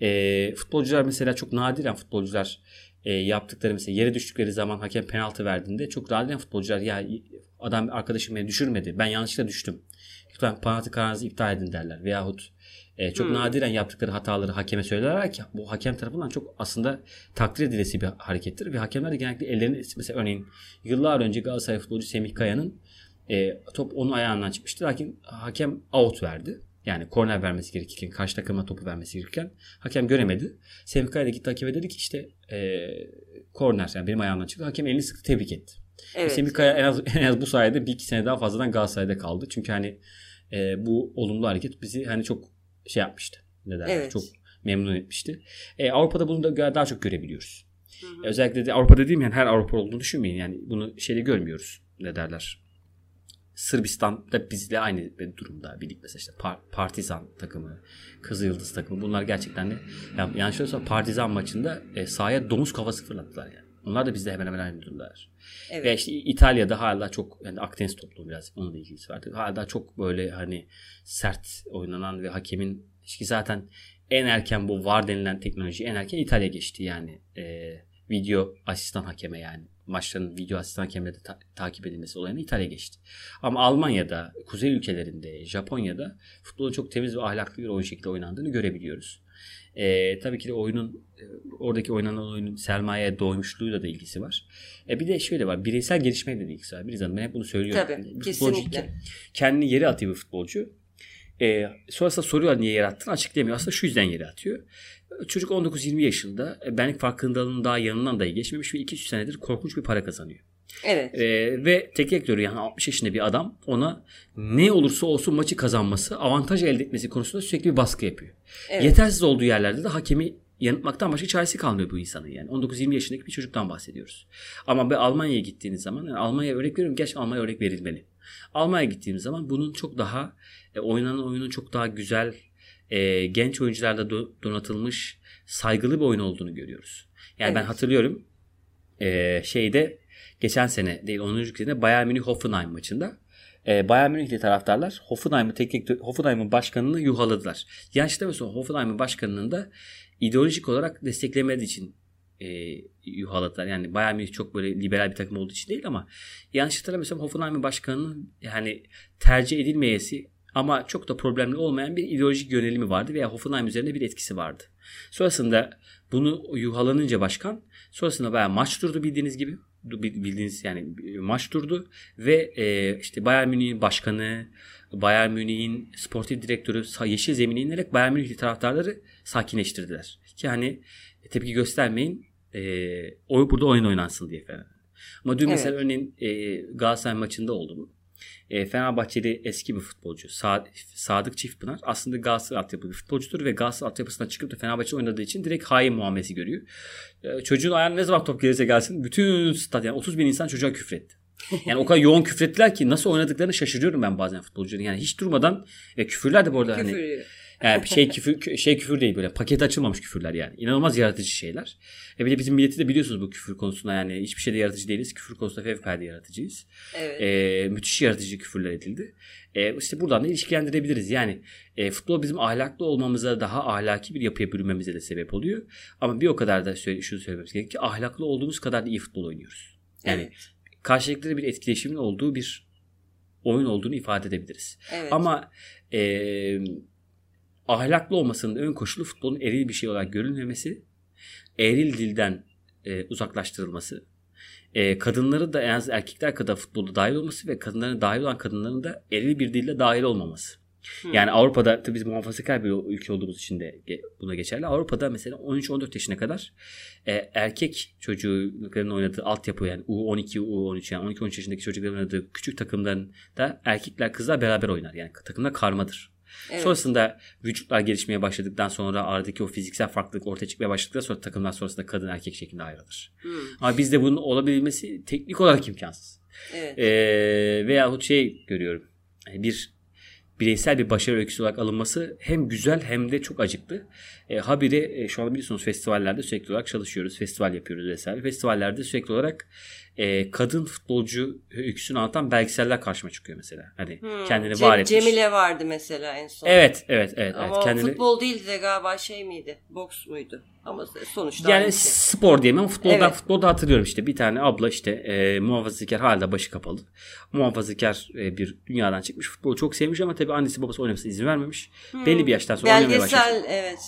E, futbolcular mesela çok nadiren futbolcular e, yaptıkları mesela yere düştükleri zaman hakem penaltı verdiğinde çok nadiren futbolcular ya adam arkadaşım beni düşürmedi ben yanlışlıkla düştüm. Lütfen penaltı kararınızı iptal edin derler. Veyahut e, çok Hmm. nadiren yaptıkları hataları hakeme söylerler ki bu hakem tarafından çok aslında takdir edilesi bir harekettir. Ve hakemler de genellikle ellerini mesela örneğin yıllar önce Galatasaray futbolcu Semih Kaya'nın e, top onun ayağından çıkmıştı. Lakin hakem out verdi. Yani korner vermesi gerekirken, karşı takıma topu vermesi gerekirken hakem göremedi. Semih Kaya da gitti hakeme dedi ki işte e, korner yani benim ayağımdan çıktı. Hakem elini sıktı tebrik etti. evet. Semih Kaya en az, en az bu sayede bir iki sene daha fazladan Galatasaray'da kaldı. Çünkü hani e, bu olumlu hareket bizi hani çok şey yapmıştı. Ne derler? Evet. Çok memnun etmişti. E, Avrupa'da bunu da daha çok görebiliyoruz. Hı hı. Özellikle de Avrupa dediğim yani her Avrupa olduğunu düşünmeyin. Yani bunu şeyde görmüyoruz. Ne derler? Sırbistan'da bizle aynı bir durumda. Bir lig mesela işte Par- Partizan takımı, Kızılyıldız takımı. Bunlar gerçekten de ya, yanlış söylüyorsam Partizan maçında e, sahaya domuz kafası fırlattılar yani. Onlar da bizde hemen hemen aynı durumdalar. Evet. Ve işte İtalya'da hala çok yani Akdeniz toplumu biraz onunla ilgisi vardı. Hala çok böyle hani sert oynanan ve hakemin işte zaten en erken bu VAR denilen teknoloji en erken İtalya geçti yani. E, video asistan hakeme yani. Maçların video asistan hakemle de ta- takip edilmesi olayına İtalya geçti. Ama Almanya'da, kuzey ülkelerinde, Japonya'da futbolun çok temiz ve ahlaklı bir oyun şekli oynandığını görebiliyoruz. E, tabii ki de oyunun e, oradaki oynanan oyunun sermaye doymuşluğuyla da ilgisi var. E, bir de şöyle var. Bireysel gelişmeyle de ilgisi var. Bir zaman ben hep bunu söylüyorum. Tabii, Bir kesinlikle. kendini yere atıyor bir futbolcu. E, sonrasında soruyor niye yere attın açıklayamıyor. Aslında şu yüzden yere atıyor. Çocuk 19-20 yaşında e, benlik farkındalığının daha yanından dahi geçmemiş ve 2-3 senedir korkunç bir para kazanıyor. Evet. E, ve teknik direktörü yani 60 yaşında bir adam ona ne olursa olsun maçı kazanması, avantaj elde etmesi konusunda sürekli bir baskı yapıyor. Evet. Yetersiz olduğu yerlerde de hakemi yanıltmaktan başka çaresi kalmıyor bu insanın yani. 19-20 yaşındaki bir çocuktan bahsediyoruz. Ama bir Almanya'ya gittiğiniz zaman, yani Almanya'ya örnek veriyorum, gerçekten Almanya örnek verilmeli. Almanya'ya gittiğimiz zaman bunun çok daha, e, oynanan oyunun çok daha güzel, e, genç oyuncularla do- donatılmış, saygılı bir oyun olduğunu görüyoruz. Yani ben Evet. hatırlıyorum, e, şeyde, geçen sene değil 10. sene Bayern Münih Hoffenheim maçında e, Bayern Münihli taraftarlar Hoffenheim'in teknik Hoffenheim'in başkanını yuhaladılar. Yanlışlıkla mesela Hoffenheim'in başkanının da ideolojik olarak desteklemediği için e, yuhaladılar. Yani Bayern Münih çok böyle liberal bir takım olduğu için değil ama yanlışlıkla mesela Hoffenheim'in başkanının yani tercih edilmeyesi ama çok da problemli olmayan bir ideolojik yönelimi vardı veya Hoffenheim üzerinde bir etkisi vardı. Sonrasında bunu yuhalanınca başkan sonrasında bayağı maç durdu bildiğiniz gibi bildiğiniz yani maç durdu ve e, işte Bayern Münih'in başkanı, Bayern Münih'in sportif direktörü yeşil zemine inerek Bayern Münih'li taraftarları sakinleştirdiler. Ki hani tepki göstermeyin e, oy burada oyun oynansın diye falan. Ama dün Evet. mesela örneğin e, Galatasaray maçında oldu bu. E, Fenerbahçeli eski bir futbolcu Sa- Sadık Çiftpınar aslında Galatasaray altyapı bir futbolcudur ve Galatasaray altyapısına çıkıp da Fenerbahçe oynadığı için direkt hain muamelesi görüyor. E, çocuğun ayağına ne zaman top gelirse gelsin bütün stat yani 30 bin insan çocuğa küfretti. Yani o kadar yoğun küfrettiler ki nasıl oynadıklarını şaşırıyorum ben bazen futbolcuların. Yani hiç durmadan ve küfürler de bu arada hani Yani şey küfür şey küfür değil böyle paket açılmamış küfürler yani. İnanılmaz yaratıcı şeyler. E bir de bizim milleti de biliyorsunuz bu küfür konusunda yani hiçbir şeyde yaratıcı değiliz. Küfür konusunda fevkalade yaratıcıyız. Evet. E, müthiş yaratıcı küfürler edildi. E, işte buradan da ilişkilendirebiliriz. Yani e, futbol bizim ahlaklı olmamıza daha ahlaki bir yapıya bürünmemize de sebep oluyor. Ama bir o kadar da söyle, şunu söylememiz gerekiyor ki ahlaklı olduğumuz kadar da iyi futbol oynuyoruz. Yani evet. karşılıklı bir etkileşimin olduğu bir oyun olduğunu ifade edebiliriz. Evet. Ama e, ahlaklı olmasının ön koşulu futbolun eril bir şey olarak görülmemesi, eril dilden e, uzaklaştırılması, e, kadınları da en az erkekler kadar futbolda dahil olması ve kadınların dahil olan kadınların da eril bir dille dahil olmaması. Yani Avrupa'da tabii biz muhafazakar bir ülke olduğumuz için de buna geçerli. Avrupa'da mesela 13-14 yaşına kadar e, erkek çocukların oynadığı altyapı yani U12, U13 yani 12-13 yaşındaki çocukların oynadığı küçük takımlarında erkekler kızlar beraber oynar. Yani takımlar karmadır. Evet. Sonrasında vücutlar gelişmeye başladıktan sonra aradaki o fiziksel farklılık ortaya çıkmaya başladıktan sonra takımlar sonrasında kadın erkek şeklinde ayrılır. Hmm. Ama bizde bunun olabilmesi teknik olarak imkansız. Evet. Ee, veyahut şey görüyorum. Bir bireysel bir başarı öyküsü olarak alınması hem güzel hem de çok acıklı. E, habire e, şu an biliyorsunuz festivallerde sürekli olarak çalışıyoruz. Festival yapıyoruz vesaire. Festivallerde sürekli olarak e, kadın futbolcu öyküsünü anlatan belgeseller karşıma çıkıyor mesela. Hani hmm. kendini Cem, var etmiş. Cemile vardı mesela en son. Evet, evet, evet. Ama evet. Kendini... futbol değildi de galiba şey miydi? Boks muydu? Ama sonuçta Yani spor diyemem. Futboldan evet. futbolda hatırlıyorum işte. Bir tane abla işte e, muhafazakar halde başı kapalı. Muhafazakar e, bir dünyadan çıkmış. Futbolu çok sevmiş ama tabii annesi babası oynamasına izin vermemiş. Hmm. Belli bir yaştan sonra Belgesel, oynamaya başlamış. Belgesel evet.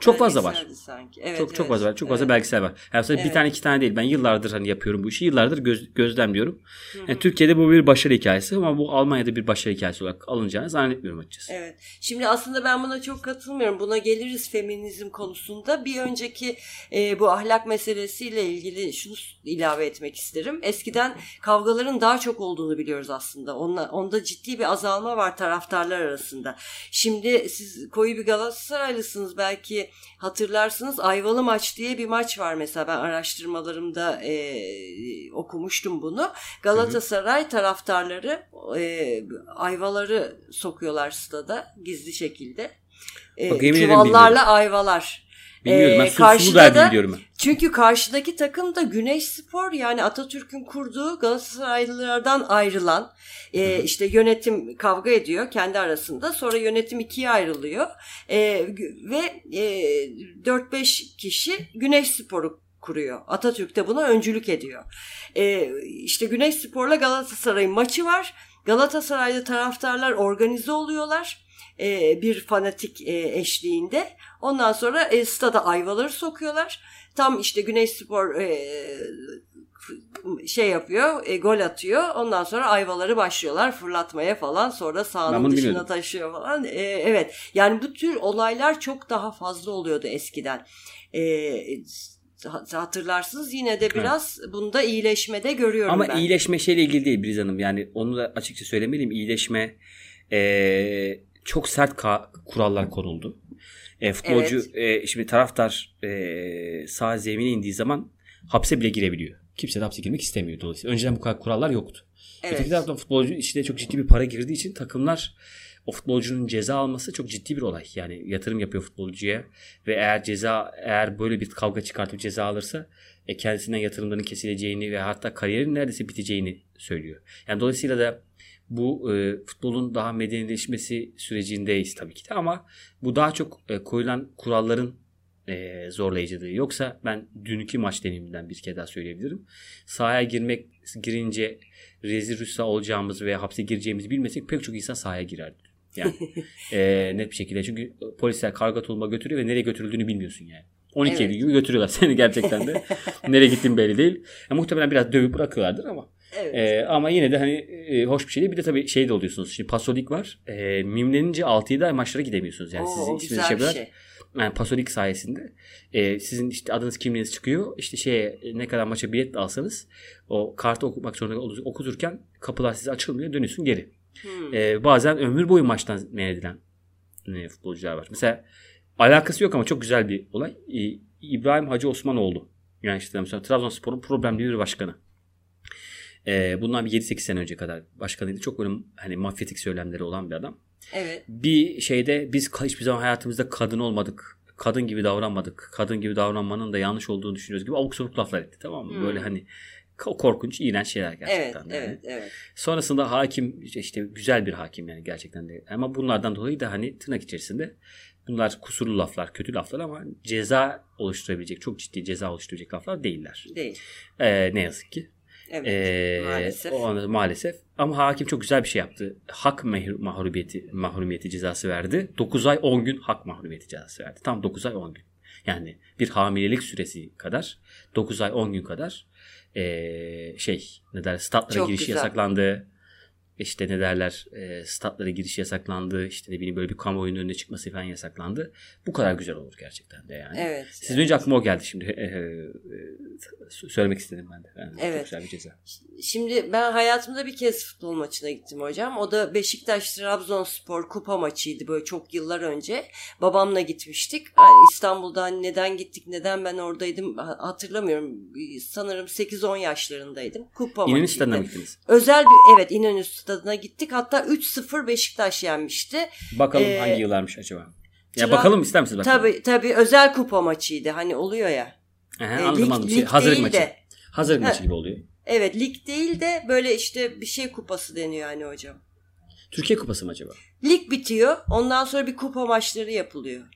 Çok fazla var. Sanki. Evet, çok evet, çok fazla var. Çok evet. fazla belgesel var. Yani evet. bir tane iki tane değil. Ben yıllardır hani yapıyorum bu işi. Yıllardır göz, gözlemliyorum. Yani Türkiye'de bu bir başarı hikayesi ama bu Almanya'da bir başarı hikayesi olarak alınacağını zannetmiyorum açıkçası. Evet. Şimdi aslında ben buna çok katılmıyorum. Buna geliriz feminizm konusunda. Bir önceki e, bu ahlak meselesiyle ilgili şunu ilave etmek isterim. Eskiden kavgaların daha çok olduğunu biliyoruz aslında. Onda, onda ciddi bir azalma var taraftarlar arasında. Şimdi siz koyu bir Galatasaraylısınız belki hatırlarsınız Ayvalı maç diye bir maç var mesela ben araştırmalarımda e, okumuştum bunu. Galatasaray taraftarları e, ayvaları sokuyorlar stada gizli şekilde. E, çuvallarla ayvalar. Bilmiyorum ben ee, karşıda da, biliyorum ben. Çünkü karşıdaki takım da Güneş Spor yani Atatürk'ün kurduğu Galatasaraylılardan ayrılan e, işte yönetim kavga ediyor kendi arasında. Sonra yönetim ikiye ayrılıyor e, ve e, 4-5 kişi Güneş Spor'u kuruyor. Atatürk de buna öncülük ediyor. E, işte Güneş Spor'la Galatasaray'ın maçı var. Galatasaraylı taraftarlar organize oluyorlar e, bir fanatik e, eşliğinde. Ondan sonra e, stada ayvaları sokuyorlar. Tam işte Güneş Spor e, şey yapıyor, e, gol atıyor. Ondan sonra ayvaları başlıyorlar fırlatmaya falan. Sonra sahanın dışına bilmiyorum. taşıyor falan. E, evet. Yani bu tür olaylar çok daha fazla oluyordu eskiden. E, hatırlarsınız yine de biraz evet. bunda iyileşmede görüyorum Ama ben. Ama iyileşme şeyle ilgili değil Briz Hanım. Yani onu da açıkça söylemeliyim. İyileşme e, çok sert kurallar konuldu. E, futbolcu evet. e, şimdi taraftar e, sağ zemine indiği zaman hapse bile girebiliyor. Kimse de hapse girmek istemiyor dolayısıyla. Önceden bu kadar kurallar yoktu. Evet. Öteki taraftan futbolcu içine çok ciddi bir para girdiği için takımlar o futbolcunun ceza alması çok ciddi bir olay. Yani yatırım yapıyor futbolcuya ve eğer ceza eğer böyle bir kavga çıkartıp ceza alırsa e, kendisinden yatırımların kesileceğini ve hatta kariyerin neredeyse biteceğini söylüyor. Yani dolayısıyla da bu e, futbolun daha medenileşmesi sürecindeyiz tabii ki de ama bu daha çok e, koyulan kuralların e, zorlayıcılığı. Yoksa ben dünkü maç deneyiminden bir kez daha söyleyebilirim. Sahaya girmek girince rezil rüsva olacağımız veya hapse gireceğimizi bilmesek pek çok insan sahaya girerdi. Yani e, net bir şekilde. Çünkü polisler karga tulma götürüyor ve nereye götürüldüğünü bilmiyorsun yani. 12 evet. Eylül gibi götürüyorlar seni gerçekten de. nereye gittiğin belli değil. Yani muhtemelen biraz dövüp bırakıyorlardır ama Evet. E, ama yine de hani e, hoş bir şey değil. Bir de tabii şey de oluyorsunuz. Şimdi Pasolik var. E, mimlenince 6-7 ay maçlara gidemiyorsunuz. Yani Oo, sizin isminiz şey. Yani Pasolik sayesinde e, sizin işte adınız kimliğiniz çıkıyor. İşte şeye ne kadar maça bilet alsanız o kartı okumak zorunda okuturken kapılar size açılmıyor. Dönüyorsun geri. Hmm. E, bazen ömür boyu maçtan men edilen e, futbolcular var. Mesela alakası yok ama çok güzel bir olay. E, İbrahim Hacı Osmanoğlu. Yani işte mesela Trabzonspor'un problemli bir başkanı. E, bundan bir 7-8 sene önce kadar başkanıydı. Çok böyle hani mafyatik söylemleri olan bir adam. Evet. Bir şeyde biz hiçbir zaman hayatımızda kadın olmadık. Kadın gibi davranmadık. Kadın gibi davranmanın da yanlış olduğunu düşünüyoruz gibi abuk sabuk laflar etti tamam mı? Hmm. Böyle hani korkunç, iğrenç şeyler gerçekten. Evet, yani. evet, evet. Sonrasında hakim işte güzel bir hakim yani gerçekten de. Ama bunlardan dolayı da hani tırnak içerisinde bunlar kusurlu laflar, kötü laflar ama ceza oluşturabilecek, çok ciddi ceza oluşturabilecek laflar değiller. Değil. Ee, ne yazık ki. Evet ee, maalesef. O anda, maalesef. Ama hakim çok güzel bir şey yaptı. Hak mahrumiyeti, mahrumiyeti cezası verdi. 9 ay 10 gün hak mahrumiyeti cezası verdi. Tam 9 ay 10 gün. Yani bir hamilelik süresi kadar 9 ay 10 gün kadar ee, şey ne der statlara girişi güzel. yasaklandı. İşte ne derler e, statlara giriş yasaklandı. işte ne bileyim böyle bir kamuoyunun önüne çıkması falan yasaklandı. Bu kadar güzel olur gerçekten de yani. Evet. Siz önce aklıma o geldi şimdi. E, e, söylemek istedim ben de. Yani Evet. Çok güzel bir ceza. Şimdi ben hayatımda bir kez futbol maçına gittim hocam. O da Beşiktaş Trabzonspor kupa maçıydı böyle çok yıllar önce. Babamla gitmiştik. İstanbul'dan neden gittik, neden ben oradaydım ha- hatırlamıyorum. Sanırım 8-10 yaşlarındaydım. Kupa İnönü maçıydı. stadına mı gittiniz? Özel bir evet İnönü stadına gittik. Hatta 3-0 Beşiktaş yenmişti. Bakalım Ee, hangi yıllarmış acaba? Ya Tra- bakalım ister misiniz? Bakalım. Tabii tabii özel kupa maçıydı. Hani oluyor ya. Aha, E, anladım lig- anladım. Şey, lig hazırlık maçı. de- Hazırlık Ha. maçı gibi oluyor. Evet lig değil de böyle işte bir şey kupası deniyor hani hocam. Türkiye Kupası mı acaba? Lig bitiyor. Ondan sonra bir kupa maçları yapılıyor.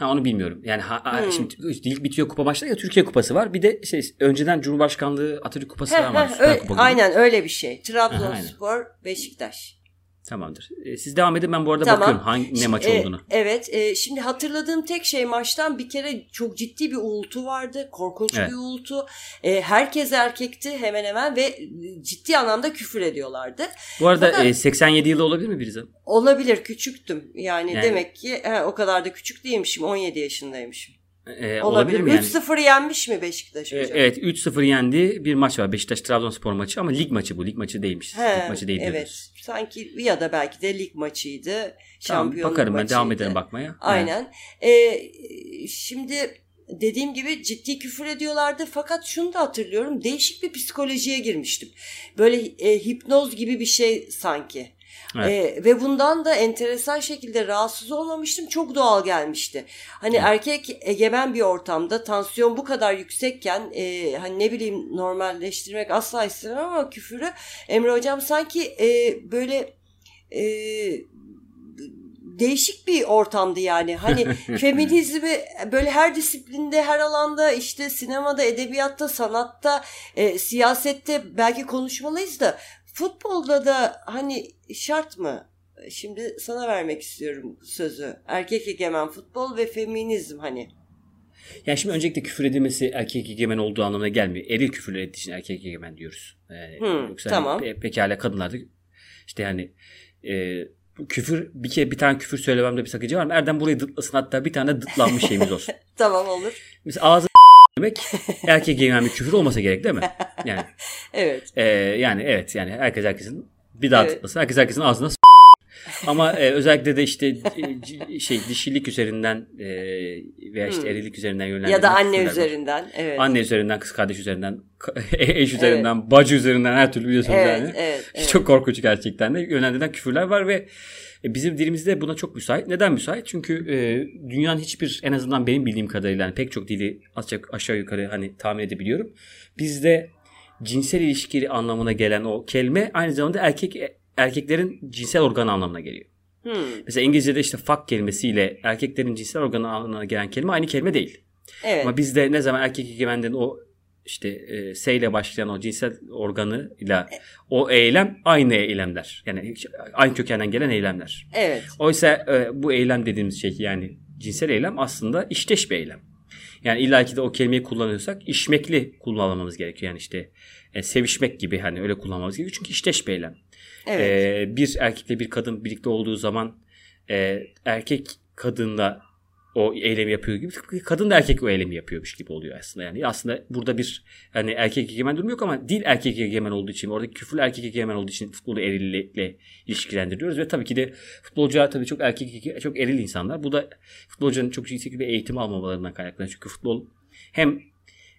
Ha onu bilmiyorum. Yani ha, Hmm. şimdi lig bitiyor kupa maçları ya Türkiye Kupası var. Bir de şey önceden Cumhurbaşkanlığı Atatürk Kupası Heh, falan var. öyle- Kupa gibi. aynen öyle bir şey. Trabzonspor, Beşiktaş. Tamamdır. E, siz devam edin ben bu arada Tamam. bakıyorum hangi ne Şimdi, maç e, olduğunu. evet. e, şimdi hatırladığım tek şey maçtan bir kere çok ciddi bir uğultu vardı. Korkunç Evet. bir uğultu. E, herkes erkekti hemen hemen ve ciddi anlamda küfür ediyorlardı. Bu arada fakat- e, 87 yılı olabilir mi birize? Olabilir küçüktüm. Yani, Yani- demek ki he, o kadar da küçük değilmişim. 17 yaşındaymışım. E, olabilir Olabilir. mi yani? 3-0 yenmiş mi Beşiktaş E, hocam? evet 3-0 yendi bir maç var. Beşiktaş Trabzonspor maçı ama lig maçı bu. Lig maçı değilmiş. He, lig maçı değil evet. diyoruz. Sanki ya da belki de lig maçıydı. Tamam, Şampiyonluk bakarım ben maçıydı. devam ederim bakmaya. Aynen. Ee, şimdi dediğim gibi ciddi küfür ediyorlardı fakat şunu da hatırlıyorum değişik bir psikolojiye girmiştim. Böyle e, hipnoz gibi bir şey sanki. Evet. Ee, ve bundan da enteresan şekilde rahatsız olmamıştım. Çok doğal gelmişti. Hani Evet. erkek egemen bir ortamda tansiyon bu kadar yüksekken e, hani ne bileyim normalleştirmek asla istemem ama küfürü Emre hocam sanki e, böyle e, değişik bir ortamdı yani. Hani feminizmi böyle her disiplinde, her alanda işte sinemada, edebiyatta, sanatta, e, siyasette belki konuşmalıyız da futbolda da hani şart mı? Şimdi sana vermek istiyorum sözü. Erkek egemen futbol ve feminizm hani. Yani şimdi öncelikle küfür edilmesi erkek egemen olduğu anlamına gelmiyor. Eril küfürler ettiği için erkek egemen diyoruz. Yani Hmm, yoksa tamam. pe- pekala kadınlar da işte yani e, küfür bir kere bir tane küfür söylememde bir sakınca var mı? Erdem burayı dıtlasın hatta bir tane dıtlanmış şeyimiz olsun. Tamam olur. Mesela ağzı demek erkek bir küfür olmasa gerek değil mi? Yani Evet. e, yani evet yani herkes herkesin bir daha Evet. Herkes herkesin ağzına s- ama e, özellikle de işte e, c- şey dişilik üzerinden e, veya işte Hmm. erilik üzerinden yönlendirilen Ya da anne var. üzerinden. Evet. Anne üzerinden, kız kardeş üzerinden, eş üzerinden, bacı üzerinden her türlü biliyorsunuz evet, yani. evet, evet. Çok korkunç gerçekten de yönlendirilen küfürler var ve e, bizim dilimizde buna çok müsait. Neden müsait? Çünkü e, dünyanın hiçbir en azından benim bildiğim kadarıyla yani pek çok dili aşağı, aşağı yukarı hani tahmin edebiliyorum. Bizde cinsel ilişki anlamına gelen o kelime aynı zamanda erkek erkeklerin cinsel organı anlamına geliyor. Hmm. Mesela İngilizce'de işte fuck kelimesiyle erkeklerin cinsel organı anlamına gelen kelime aynı kelime değil. Evet. Ama bizde ne zaman erkek egemenliğin o işte e, S ile başlayan o cinsel organıyla o eylem aynı eylemler. Yani aynı kökenden gelen eylemler. Evet. Oysa e, bu eylem dediğimiz şey yani cinsel eylem aslında işteş bir eylem. Yani illaki de o kelimeyi kullanıyorsak işmekli kullanmamız gerekiyor. Yani işte e, sevişmek gibi hani öyle kullanmamız gerekiyor. Çünkü işteş bir eylem. Evet. Ee, bir erkekle bir kadın birlikte olduğu zaman e, erkek kadınla o eylemi yapıyor gibi. Kadın da erkek o eylemi yapıyormuş gibi oluyor aslında. Yani aslında burada bir hani erkek egemen durum yok ama dil erkek egemen olduğu için oradaki küfürlü erkek egemen olduğu için futbolu erillikle ilişkilendiriyoruz ve tabii ki de futbolcular tabii çok erkek çok eril insanlar. Bu da futbolcuların çok yüksek bir eğitim almamalarından kaynaklanıyor. Çünkü futbol hem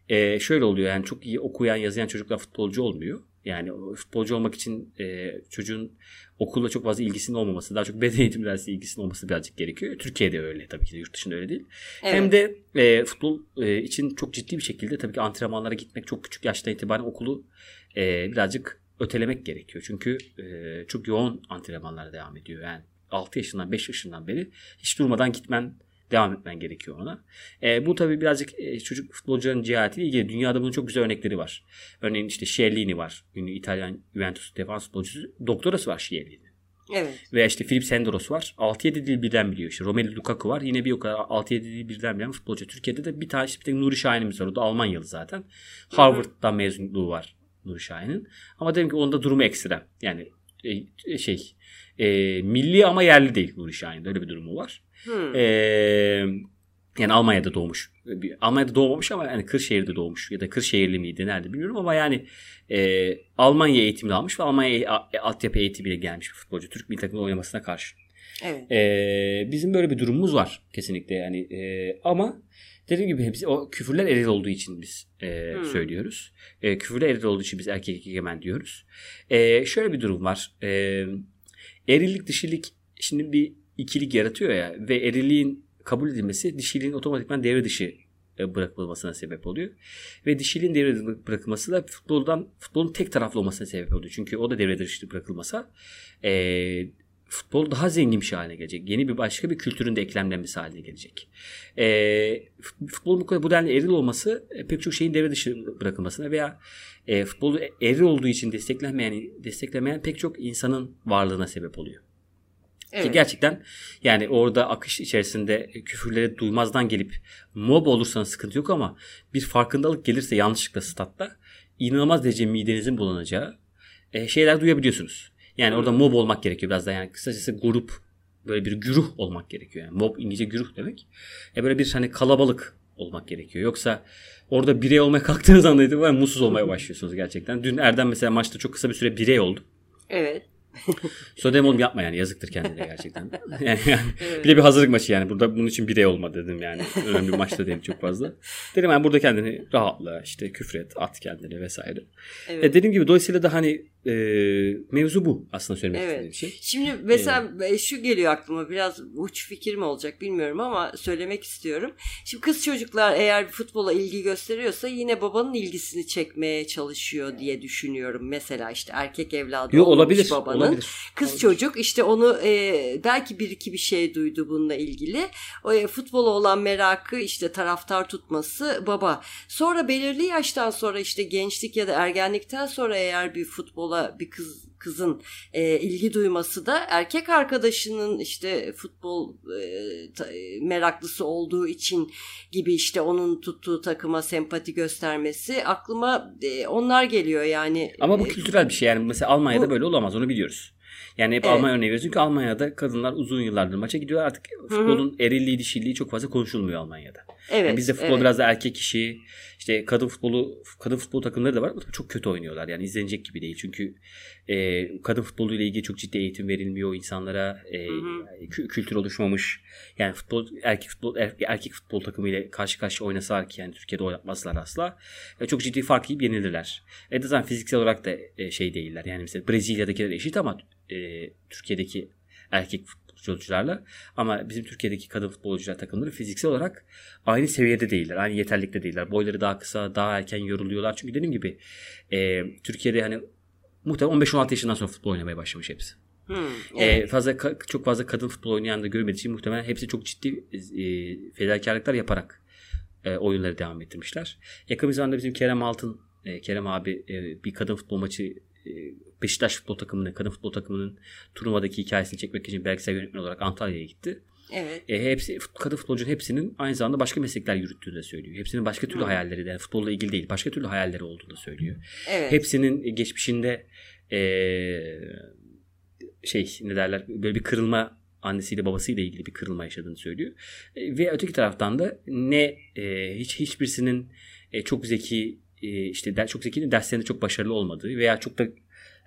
e, şöyle oluyor yani çok iyi okuyan yazıyan çocuklar futbolcu olmuyor. Yani futbolcu olmak için e, çocuğun okulla çok fazla ilgisinin olmaması, daha çok beden eğitim dersi ilgisinin olması birazcık gerekiyor. Türkiye'de öyle tabii ki de yurt dışında öyle değil. evet. Hem de e, futbol e, için çok ciddi bir şekilde tabii ki antrenmanlara gitmek çok küçük yaştan itibaren okulu e, birazcık ötelemek gerekiyor. Çünkü e, çok yoğun antrenmanlara devam ediyor. Yani 6 yaşından 5 yaşından beri hiç durmadan gitmen devam etmen gerekiyor ona. E, bu tabii birazcık e, çocuk futbolcuların cehatiyle ilgili. Dünyada bunun çok güzel örnekleri var. Örneğin işte Chiellini var. Ünlü İtalyan Juventus defans futbolcusu. Doktorası var Chiellini. Evet. Veya işte Philip Senderos var. 6-7 dil birden biliyor. İşte Romelu Lukaku var. Yine bir o kadar 6-7 dil birden bilen futbolcu. Türkiye'de de bir tane işte bir tek Nuri Şahin'imiz var. O da Almanyalı zaten. Harvard'dan mezunluğu var Nuri Şahin'in. Ama dedim ki onda durumu ekstra. Yani e, şey e, milli ama yerli değil Nuri Şahin'de öyle bir durumu var. Hmm. E, yani Almanya'da doğmuş. Almanya'da doğmamış ama yani Kırşehir'de doğmuş ya da Kırşehirli miydi nerede bilmiyorum ama yani e, Almanya eğitimini almış ve Almanya e- a- altyapı eğitimiyle gelmiş bir futbolcu. Türk milli takımında oynamasına karşı. Evet. Ee, bizim böyle bir durumumuz var kesinlikle yani Ee, ama dediğim gibi hepsi o küfürler eril olduğu için biz e, Hmm. söylüyoruz. E, küfürler eril olduğu için biz erkek egemen diyoruz. E, şöyle bir durum var. E, erillik dişilik şimdi bir ikilik yaratıyor ya ve erilliğin kabul edilmesi dişiliğin otomatikman devre dışı e, bırakılmasına sebep oluyor. Ve dişiliğin devre dışı bırakılması da futboldan futbolun tek taraflı olmasına sebep oluyor. Çünkü o da devre dışı bırakılmasa e, futbol daha zengin bir şey haline gelecek. Yeni bir başka bir kültürün de eklemlenmesi haline gelecek. E, fut- futbolun bu kadar bu denli eril olması e, pek çok şeyin devre dışı bırakılmasına veya e, futbolu eril olduğu için desteklenmeyen desteklemeyen pek çok insanın varlığına sebep oluyor. Ki Evet. gerçekten yani orada akış içerisinde küfürleri duymazdan gelip mob olursanız sıkıntı yok ama bir farkındalık gelirse yanlışlıkla statta inanılmaz derece midenizin bulanacağı e, şeyler duyabiliyorsunuz. Yani orada mob olmak gerekiyor biraz da yani kısacası grup böyle bir güruh olmak gerekiyor. Yani mob İngilizce güruh demek. E böyle bir hani kalabalık olmak gerekiyor. Yoksa orada birey olmaya kalktığınız anda itibaren mutsuz olmaya başlıyorsunuz gerçekten. Dün Erdem mesela maçta çok kısa bir süre birey oldu. Evet. Oğlum yapma yani yazıktır kendine gerçekten. Yani, yani Evet. bir de bir hazırlık maçı yani. Burada bunun için birey olma dedim yani. Önemli bir maçta değil çok fazla. Dedim yani burada kendini rahatla işte küfret at kendini vesaire. Evet. E, dediğim gibi dolayısıyla da hani e, mevzu bu aslında söylemek Evet. istediğim şey. Şimdi mesela e, şu geliyor aklıma biraz uç fikir mi olacak bilmiyorum ama söylemek istiyorum. Şimdi kız çocuklar eğer futbola ilgi gösteriyorsa yine babanın ilgisini çekmeye çalışıyor diye düşünüyorum. Mesela işte erkek evladı Yo, olabilir. babanın. olabilir. Kız Olabilir. çocuk işte onu e, belki bir iki bir şey duydu bununla ilgili. O e, futbola olan merakı işte taraftar tutması baba. Sonra belirli yaştan sonra işte gençlik ya da ergenlikten sonra eğer bir futbola bir kız kızın e, ilgi duyması da erkek arkadaşının işte futbol e, ta- e, meraklısı olduğu için gibi işte onun tuttuğu takıma sempati göstermesi aklıma e, onlar geliyor yani. Ama bu E, kültürel bir şey yani mesela Almanya'da bu- böyle olamaz onu biliyoruz. Yani hep Evet. Almanya örneği veriyoruz çünkü Almanya'da kadınlar uzun yıllardır maça gidiyor artık futbolun erilliği dişiliği çok fazla konuşulmuyor Almanya'da. evet, Yani bizde futbol evet. biraz da erkek işi. İşte kadın futbolu kadın futbol takımları da var ama çok kötü oynuyorlar. Yani izlenecek gibi değil. Çünkü e, kadın futbolu ile ilgili çok ciddi eğitim verilmiyor insanlara. E, Hı hı. kü- kültür oluşmamış. Yani futbol erkek futbol er- erkek futbol takımı ile karşı karşıya oynasalar ki yani Türkiye'de oynatmazlar asla. E, çok ciddi fark yiyip yenilirler. E de zaten fiziksel olarak da e, şey değiller. Yani mesela Brezilya'dakiler eşit ama e, Türkiye'deki erkek futbolcularla ama bizim Türkiye'deki kadın futbolcular takımları fiziksel olarak aynı seviyede değiller. Aynı yeterlikte değiller. Boyları daha kısa, daha erken yoruluyorlar. Çünkü dediğim gibi e, Türkiye'de hani muhtemelen 15-16 yaşından sonra futbol oynamaya başlamış hepsi. Hmm, E, evet. fazla ka- çok fazla kadın futbol oynayan da görmediği için muhtemelen hepsi çok ciddi e, fedakarlıklar yaparak e, oyunları devam ettirmişler. Yakın bir zamanda bizim Kerem Altın, e, Kerem abi e, bir kadın futbol maçı e, Beşiktaş futbol takımının, kadın futbol takımının turnuvadaki hikayesini çekmek için belgesel yönetmen olarak Antalya'ya gitti. evet. E, hepsi kadın futbolcunun hepsinin aynı zamanda başka meslekler yürüttüğünü de söylüyor. Hepsinin başka türlü Hı. hayalleri de yani futbolla ilgili değil, başka türlü hayalleri olduğunu da söylüyor. Evet. Hepsinin geçmişinde eee, şey ne derler böyle bir kırılma annesiyle babasıyla ilgili bir kırılma yaşadığını söylüyor. E, ve öteki taraftan da ne e, hiç hiçbirisinin e, çok zeki e, işte çok zeki derslerinde çok başarılı olmadığı veya çok da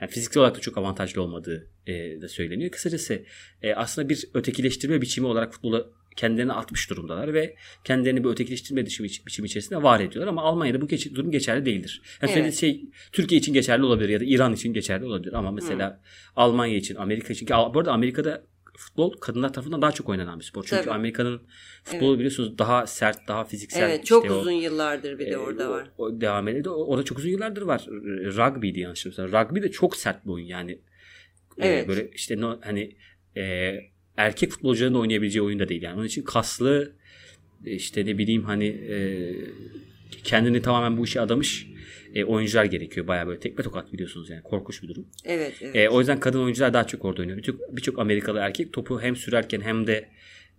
yani fiziksel olarak da çok avantajlı olmadığı e, da söyleniyor. Kısacası e, aslında bir ötekileştirme biçimi olarak futbola kendilerini atmış durumdalar ve kendilerini bir ötekileştirme biçimi, biçimi içerisinde var ediyorlar ama Almanya'da bu geç, durum geçerli değildir. Yani Evet. şey Türkiye için geçerli olabilir ya da İran için geçerli olabilir ama mesela Almanya için, Amerika için ki bu arada Amerika'da futbol kadınlar tarafından daha çok oynanan bir spor. Çünkü Tabii. Amerika'nın futbolu biliyorsunuz daha sert, daha fiziksel. Evet çok işte o- uzun yıllardır bir de e, orada o- var. O, devam ediyor. O, o da çok uzun yıllardır var. Rugby'di yanlış hatırlamıyorsam. Rugby de çok sert bir oyun yani. E, Evet. böyle işte no, hani e, erkek futbolcuların da oynayabileceği oyun da değil yani. Onun için kaslı işte ne bileyim hani e, kendini tamamen bu işe adamış e, oyuncular gerekiyor. Bayağı böyle tekme tokat biliyorsunuz yani korkunç bir durum. Evet evet. E, o yüzden kadın oyuncular daha çok orada oynuyor. Birçok birçok Amerikalı erkek topu hem sürerken hem de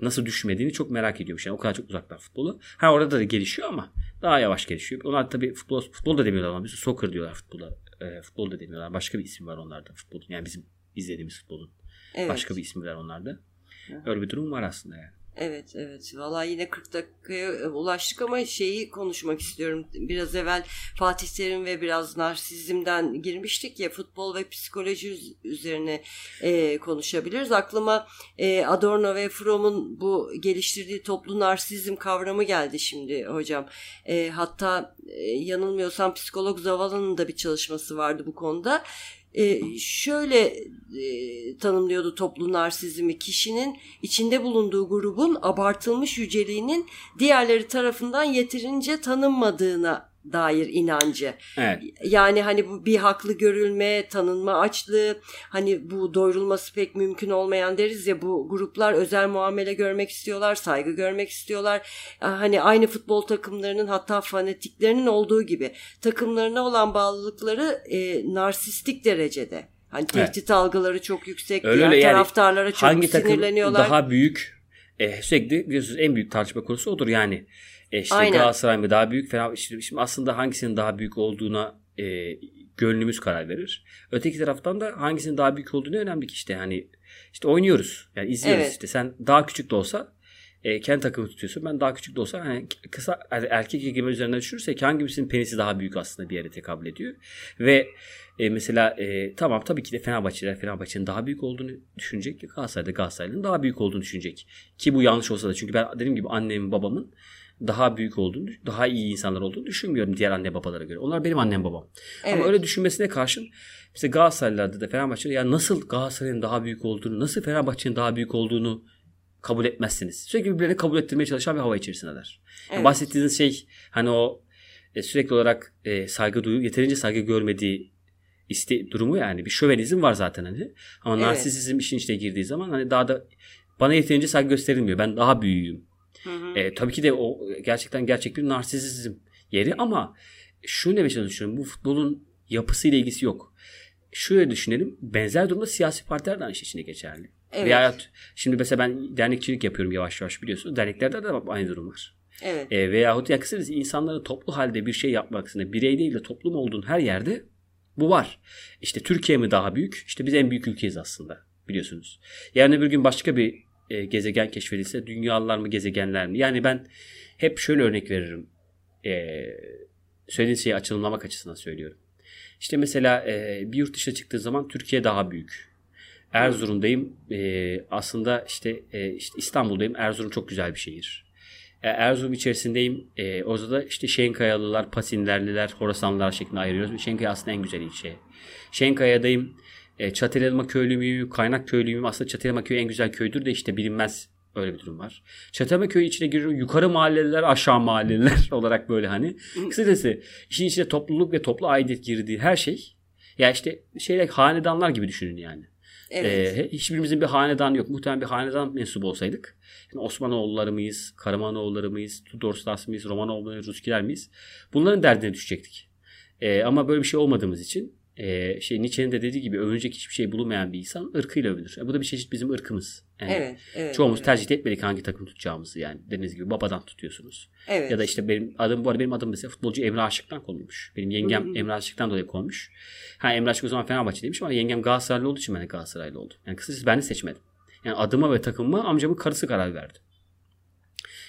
nasıl düşmediğini çok merak ediyormuş. Yani o kadar çok uzaklar futbolu. Ha orada da gelişiyor ama daha yavaş gelişiyor. Onlar tabii futbol futbol da demiyorlar ama biz soccer diyorlar futbola. E, futbol da demiyorlar. Başka bir isim var onlarda futbolun. Yani bizim izlediğimiz futbolun. Evet. Başka bir ismi var onlarda. Öyle bir durum var aslında yani. Evet evet valla yine 40 dakikaya e, ulaştık ama şeyi konuşmak istiyorum. Biraz evvel Fatih Terim ve biraz narsizmden girmiştik ya futbol ve psikoloji üzerine e, konuşabiliriz. Aklıma e, Adorno ve Fromm'un bu geliştirdiği toplu narsizm kavramı geldi şimdi hocam. E, hatta e, yanılmıyorsam psikolog Zavallı'nın da bir çalışması vardı bu konuda e, şöyle e, tanımlıyordu toplu narsizmi kişinin içinde bulunduğu grubun abartılmış yüceliğinin diğerleri tarafından yeterince tanınmadığına dair inancı. Evet. Yani hani bu bir haklı görülme, tanınma açlığı, hani bu doyurulması pek mümkün olmayan deriz ya bu gruplar özel muamele görmek istiyorlar, saygı görmek istiyorlar. Hani aynı futbol takımlarının hatta fanatiklerinin olduğu gibi takımlarına olan bağlılıkları e, narsistik derecede. Hani tehdit evet. algıları çok yüksek, öyle diğer yani, taraftarlara çok hangi sinirleniyorlar. Takım daha büyük e, sürekli biliyorsunuz en büyük tartışma konusu odur yani. E işte Aynen. Galatasaray mı daha büyük? Fener, işte şimdi aslında hangisinin daha büyük olduğuna e, gönlümüz karar verir. Öteki taraftan da hangisinin daha büyük olduğunu önemli ki işte hani işte oynuyoruz. Yani izliyoruz evet. işte. Sen daha küçük de olsa e, kendi takımı tutuyorsun. Ben daha küçük de olsa hani kısa yani erkek egemen üzerinden düşünürsek hangisinin penisi daha büyük aslında bir yere tekabül ediyor. Ve e, mesela e, tamam tabii ki de Fenerbahçeler Fenerbahçe'nin daha büyük olduğunu düşünecek. Galatasaray'da Galatasaray'ın daha büyük olduğunu düşünecek. Ki bu yanlış olsa da çünkü ben dediğim gibi annemin babamın daha büyük olduğunu, daha iyi insanlar olduğunu düşünmüyorum diğer anne babalara göre. Onlar benim annem babam. Evet. Ama öyle düşünmesine karşın mesela Galatasaraylılarda da Fenerbahçe'de ya nasıl Galatasaray'ın daha büyük olduğunu, nasıl Fenerbahçe'nin daha büyük olduğunu kabul etmezsiniz. Sürekli birbirlerini kabul ettirmeye çalışan bir hava içerisindeler. Evet. Yani bahsettiğiniz şey hani o e, sürekli olarak e, saygı duyu, yeterince saygı görmediği iste durumu yani bir şövenizm var zaten hani. Ama evet. narsisizm işin içine girdiği zaman hani daha da bana yeterince saygı gösterilmiyor. Ben daha büyüğüm. Hı hı. E, tabii ki de o gerçekten gerçek bir narsisizm yeri ama şunu demeye çalışıyorum. Bu futbolun yapısıyla ilgisi yok. Şöyle düşünelim. Benzer durumda siyasi partiler de aynı şey içinde geçerli. Evet. Veya şimdi mesela ben dernekçilik yapıyorum yavaş yavaş biliyorsunuz. Derneklerde de aynı durum var. Evet. E, veyahut ya kısacası insanların toplu halde bir şey yapmak aksine birey değil de toplum olduğun her yerde bu var. İşte Türkiye mi daha büyük? İşte biz en büyük ülkeyiz aslında biliyorsunuz. Yani bir gün başka bir e, gezegen keşfedilse dünyalar mı gezegenler mi? Yani ben hep şöyle örnek veririm. E, söylediğiniz şeyi açılımlamak açısından söylüyorum. İşte mesela e, bir yurt dışına çıktığı zaman Türkiye daha büyük. Erzurum'dayım. E, aslında işte, e, işte İstanbul'dayım. Erzurum çok güzel bir şehir. E, Erzurum içerisindeyim. E, orada da işte Şenkayalılar, Pasinlerliler, Horasanlılar şeklinde ayırıyoruz. Şenkaya aslında en güzel ilçe. Şenkaya'dayım. E, Çatalelma köylü müyüm, Kaynak köylü müyüm? Aslında Çatalelma köyü en güzel köydür de işte bilinmez öyle bir durum var. Çatalelma köyü içine giriyor. Yukarı mahalleler, aşağı mahalleler olarak böyle hani. Kısacası işin içine topluluk ve toplu aidiyet girdiği her şey. Ya işte şeyler hanedanlar gibi düşünün yani. Evet. Ee, hiçbirimizin bir hanedan yok. Muhtemelen bir hanedan mensubu olsaydık. Yani Osmanoğulları mıyız? Karamanoğulları mıyız? Tudorslas mıyız? Romanoğulları? Ruskiler miyiz? Bunların derdine düşecektik. Ee, ama böyle bir şey olmadığımız için e, şey Nietzsche'nin de dediği gibi övünecek hiçbir şey bulunmayan bir insan ırkıyla övünür. E, bu da bir çeşit bizim ırkımız. Yani evet, evet, çoğumuz evet. tercih etmedik hangi takım tutacağımızı yani. Dediğiniz gibi babadan tutuyorsunuz. Evet. Ya da işte benim adım bu arada benim adım mesela futbolcu Emre Aşık'tan konulmuş. Benim yengem Hı-hı. Emre Aşık'tan dolayı konmuş. Ha Emre Aşık o zaman Fenerbahçeliymiş ama yengem Galatasaraylı olduğu için ben de Galatasaraylı oldum. Yani kısacası ben de seçmedim. Yani adıma ve takımıma amcamın karısı karar verdi.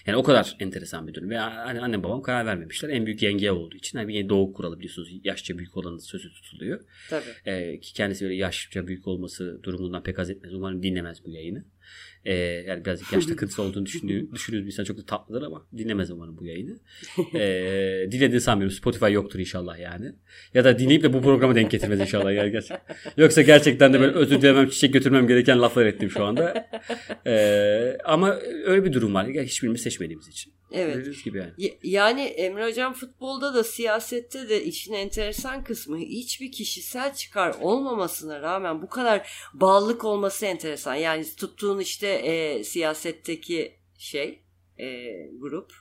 Yani o kadar enteresan bir durum. Ve hani annem babam karar vermemişler. En büyük yenge olduğu için. Yani bir doğu kuralı biliyorsunuz. Yaşça büyük olanın sözü tutuluyor. Tabii. Ee, ki kendisi böyle yaşça büyük olması durumundan pek az etmez. Umarım dinlemez bu yayını. Ee, yani biraz yaş takıntısı olduğunu düşündüğü, düşünürüz bir insan çok da tatlıdır ama dinlemez umarım bu yayını. Ee, dinlediğini sanmıyorum. Spotify yoktur inşallah yani. Ya da dinleyip de bu programa denk getirmez inşallah. Yani gerçekten. Yoksa gerçekten de ben özür dilemem, çiçek götürmem gereken laflar ettim şu anda. Ee, ama öyle bir durum var. Hiçbirimiz seçmediğimiz için. Evet. gibi yani. yani Emre Hocam futbolda da siyasette de işin enteresan kısmı hiçbir kişisel çıkar olmamasına rağmen bu kadar bağlılık olması enteresan. Yani tuttuğun işte e, siyasetteki şey e, grup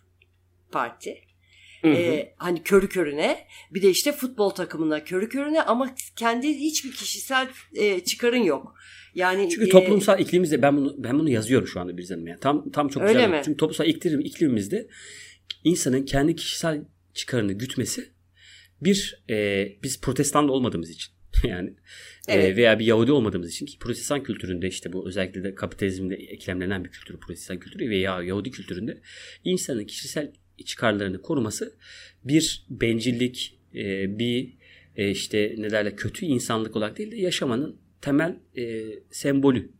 parti E, hani körü körüne bir de işte futbol takımına körü körüne ama kendi hiçbir kişisel e, çıkarın yok. Yani Çünkü e, toplumsal iklimimizde ben bunu ben bunu yazıyorum şu anda bir zanım yani. Tam tam çok öyle güzel. Mi? Çünkü toplumsal iklim, iklimimizde insanın kendi kişisel çıkarını gütmesi bir e, biz protestan olmadığımız için yani. Evet. E, veya bir Yahudi olmadığımız için ki protestan kültüründe işte bu özellikle de kapitalizmde eklemlenen bir kültür protestan kültürü veya Yahudi kültüründe insanın kişisel çıkarlarını koruması bir bencillik, e, bir e, işte ne derler kötü insanlık olarak değil de yaşamanın temel e, sembolü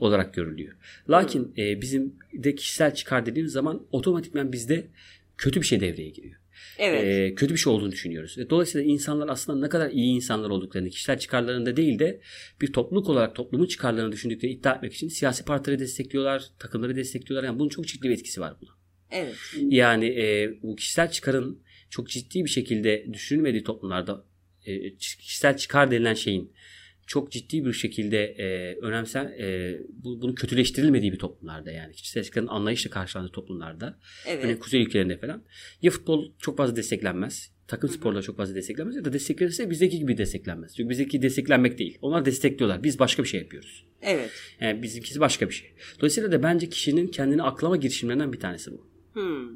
olarak görülüyor. Lakin e, bizim de kişisel çıkar dediğimiz zaman otomatikman bizde kötü bir şey devreye giriyor. Evet. E, kötü bir şey olduğunu düşünüyoruz. Ve dolayısıyla insanlar aslında ne kadar iyi insanlar olduklarını kişisel çıkarlarında değil de bir topluluk olarak toplumun çıkarlarını düşündüklerini iddia etmek için siyasi partileri destekliyorlar, takımları destekliyorlar. Yani bunun çok ciddi bir etkisi var buna. evet. Yani e, bu kişisel çıkarın çok ciddi bir şekilde düşünülmediği toplumlarda e, kişisel çıkar denilen şeyin çok ciddi bir şekilde e, önemsen e, bu, bunun kötüleştirilmediği bir toplumlarda yani kişisel çıkarın anlayışla karşılandığı toplumlarda Evet. Örneğin kuzey ülkelerinde falan ya futbol çok fazla desteklenmez takım sporları çok fazla desteklenmez ya da desteklenirse bizdeki gibi desteklenmez. Çünkü bizdeki desteklenmek değil. Onlar destekliyorlar. Biz başka bir şey yapıyoruz. Evet. Yani bizimkisi başka bir şey. Dolayısıyla da bence kişinin kendini aklama girişimlerinden bir tanesi bu. Hmm.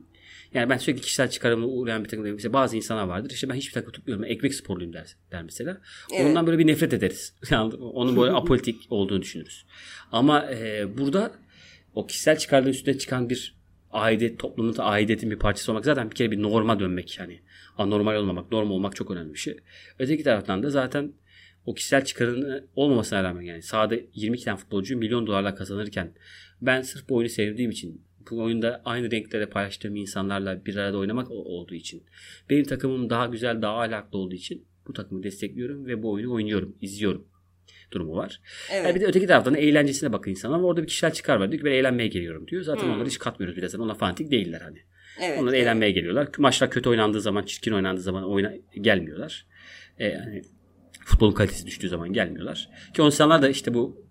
Yani ben sürekli kişisel çıkarımı uğrayan bir takım mesela bazı insanlar vardır. İşte ben hiçbir takım tutmuyorum. Ekmek sporluyum der, der mesela. Evet. Ondan böyle bir nefret ederiz. Yani onun böyle apolitik olduğunu düşünürüz. Ama e, burada o kişisel çıkarların üstüne çıkan bir aidiyet, toplumun da aidiyetin bir parçası olmak zaten bir kere bir norma dönmek yani. Anormal olmamak, normal olmak çok önemli bir şey. Öteki taraftan da zaten o kişisel çıkarın olmamasına rağmen yani sahada 22 tane futbolcu milyon dolarlar kazanırken ben sırf bu oyunu sevdiğim için bu oyunda aynı renklere paylaştığım insanlarla bir arada oynamak olduğu için benim takımım daha güzel, daha ahlaklı olduğu için bu takımı destekliyorum ve bu oyunu oynuyorum, izliyorum durumu var. Evet. Yani bir de öteki taraftan eğlencesine bakın insan ama orada bir kişisel çıkar var. Diyor ki ben eğlenmeye geliyorum diyor. Zaten Hmm. onları hiç katmıyoruz bile. Onlar fanatik değiller hani. evet. Onlar evet. eğlenmeye geliyorlar. Maçlar kötü oynandığı zaman, çirkin oynandığı zaman oyuna gelmiyorlar. E, yani futbolun kalitesi düştüğü zaman gelmiyorlar. Ki o insanlar da işte bu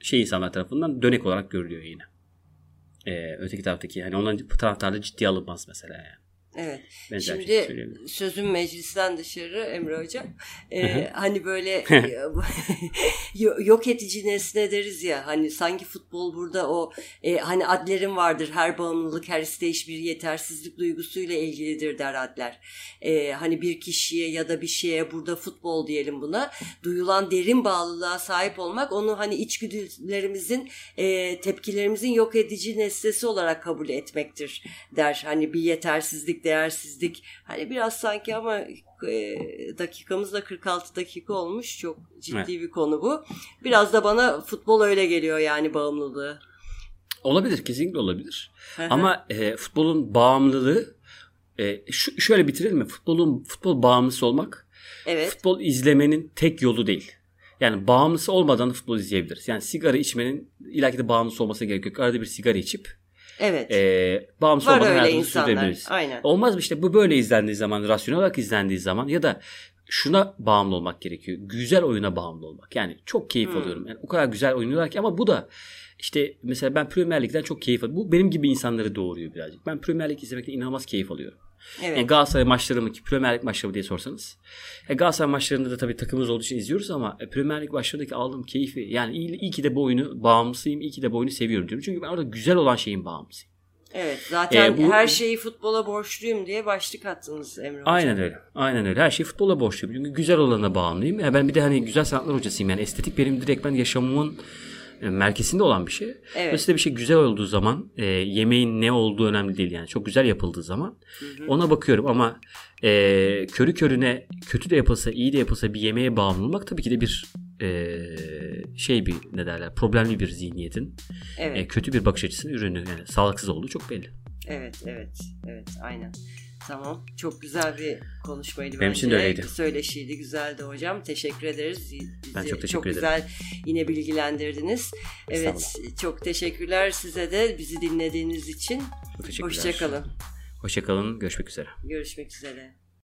şey insanlar tarafından dönek olarak görülüyor yine. E, öteki taraftaki yani onların taraftarı ciddiye alınmaz mesela yani. Evet. Benzer Şimdi şey söyleyebilirim. sözüm meclisten dışarı Emre Hocam. Ee, hani böyle yo- yok edici nesne deriz ya hani sanki futbol burada o e, hani adlerin vardır her bağımlılık her isteyiş bir yetersizlik duygusuyla ilgilidir der adler. Ee, hani bir kişiye ya da bir şeye burada futbol diyelim buna duyulan derin bağlılığa sahip olmak onu hani içgüdülerimizin e, tepkilerimizin yok edici nesnesi olarak kabul etmektir der. Hani bir yetersizlik, değersizlik. Hani biraz sanki ama e, dakikamız da 46 dakika olmuş. Çok ciddi Evet. bir konu bu. Biraz da bana futbol öyle geliyor yani bağımlılığı. Olabilir kesinlikle olabilir. Ama e, futbolun bağımlılığı e, şu, şöyle bitirelim mi? Futbolun futbol bağımlısı olmak evet. futbol izlemenin tek yolu değil. Yani bağımlısı olmadan da futbol izleyebiliriz. Yani sigara içmenin de bağımlısı olması gerekiyor. Arada bir sigara içip Evet. e, bağımlısı Var olmadan hayatımızı insanlar. sürdürebiliriz. Aynen. Olmaz mı işte bu böyle izlendiği zaman, rasyonel olarak izlendiği zaman ya da şuna bağımlı olmak gerekiyor. Güzel oyuna bağımlı olmak. Yani çok keyif Hmm. alıyorum. Yani o kadar güzel oynuyorlar ki ama bu da işte mesela ben Premier Lig'den çok keyif alıyorum. Bu benim gibi insanları doğuruyor birazcık. Ben Premier Lig izlemekten inanılmaz keyif alıyorum. Evet. Yani Galatasaray maçları mı ki Premier Lig maçları mı diye sorsanız. E, Galatasaray maçlarında da tabii takımımız olduğu için izliyoruz ama e, Premier Lig maçlarındaki aldığım keyfi yani iyi, iyi ki de bu oyunu bağımlısıyım, iyi ki de bu oyunu seviyorum diyorum. Çünkü ben orada güzel olan şeyin bağımlısıyım. Evet. Zaten E, bu- her şeyi futbola borçluyum diye başlık attınız Emre Hocam. Aynen öyle. Aynen öyle. Her şey futbola borçluyum. Çünkü güzel olana bağımlıyım. Ya ben bir de hani güzel sanatlar hocasıyım. Yani estetik benim direkt ben yaşamımın e, merkezinde olan bir şey. Evet. Dolayısıyla bir şey güzel olduğu zaman e, yemeğin ne olduğu önemli değil yani. Çok güzel yapıldığı zaman ona bakıyorum ama e, körü körüne kötü de yapılsa iyi de yapılsa bir yemeğe bağımlı olmak tabii ki de bir e, şey bir ne derler problemli bir zihniyetin Evet. e, kötü bir bakış açısının ürünü yani sağlıksız olduğu çok belli. Evet, evet, evet, aynen. Tamam. Çok güzel bir konuşmaydı Benim bence. için de öyleydi. Söyleşiydi, güzeldi hocam. Teşekkür ederiz. Bizi Ben çok teşekkür çok ederim. güzel yine bilgilendirdiniz. Evet, çok teşekkürler size de bizi dinlediğiniz için. Çok teşekkürler. Hoşçakalın. Hoşçakalın. Görüşmek üzere. Görüşmek üzere.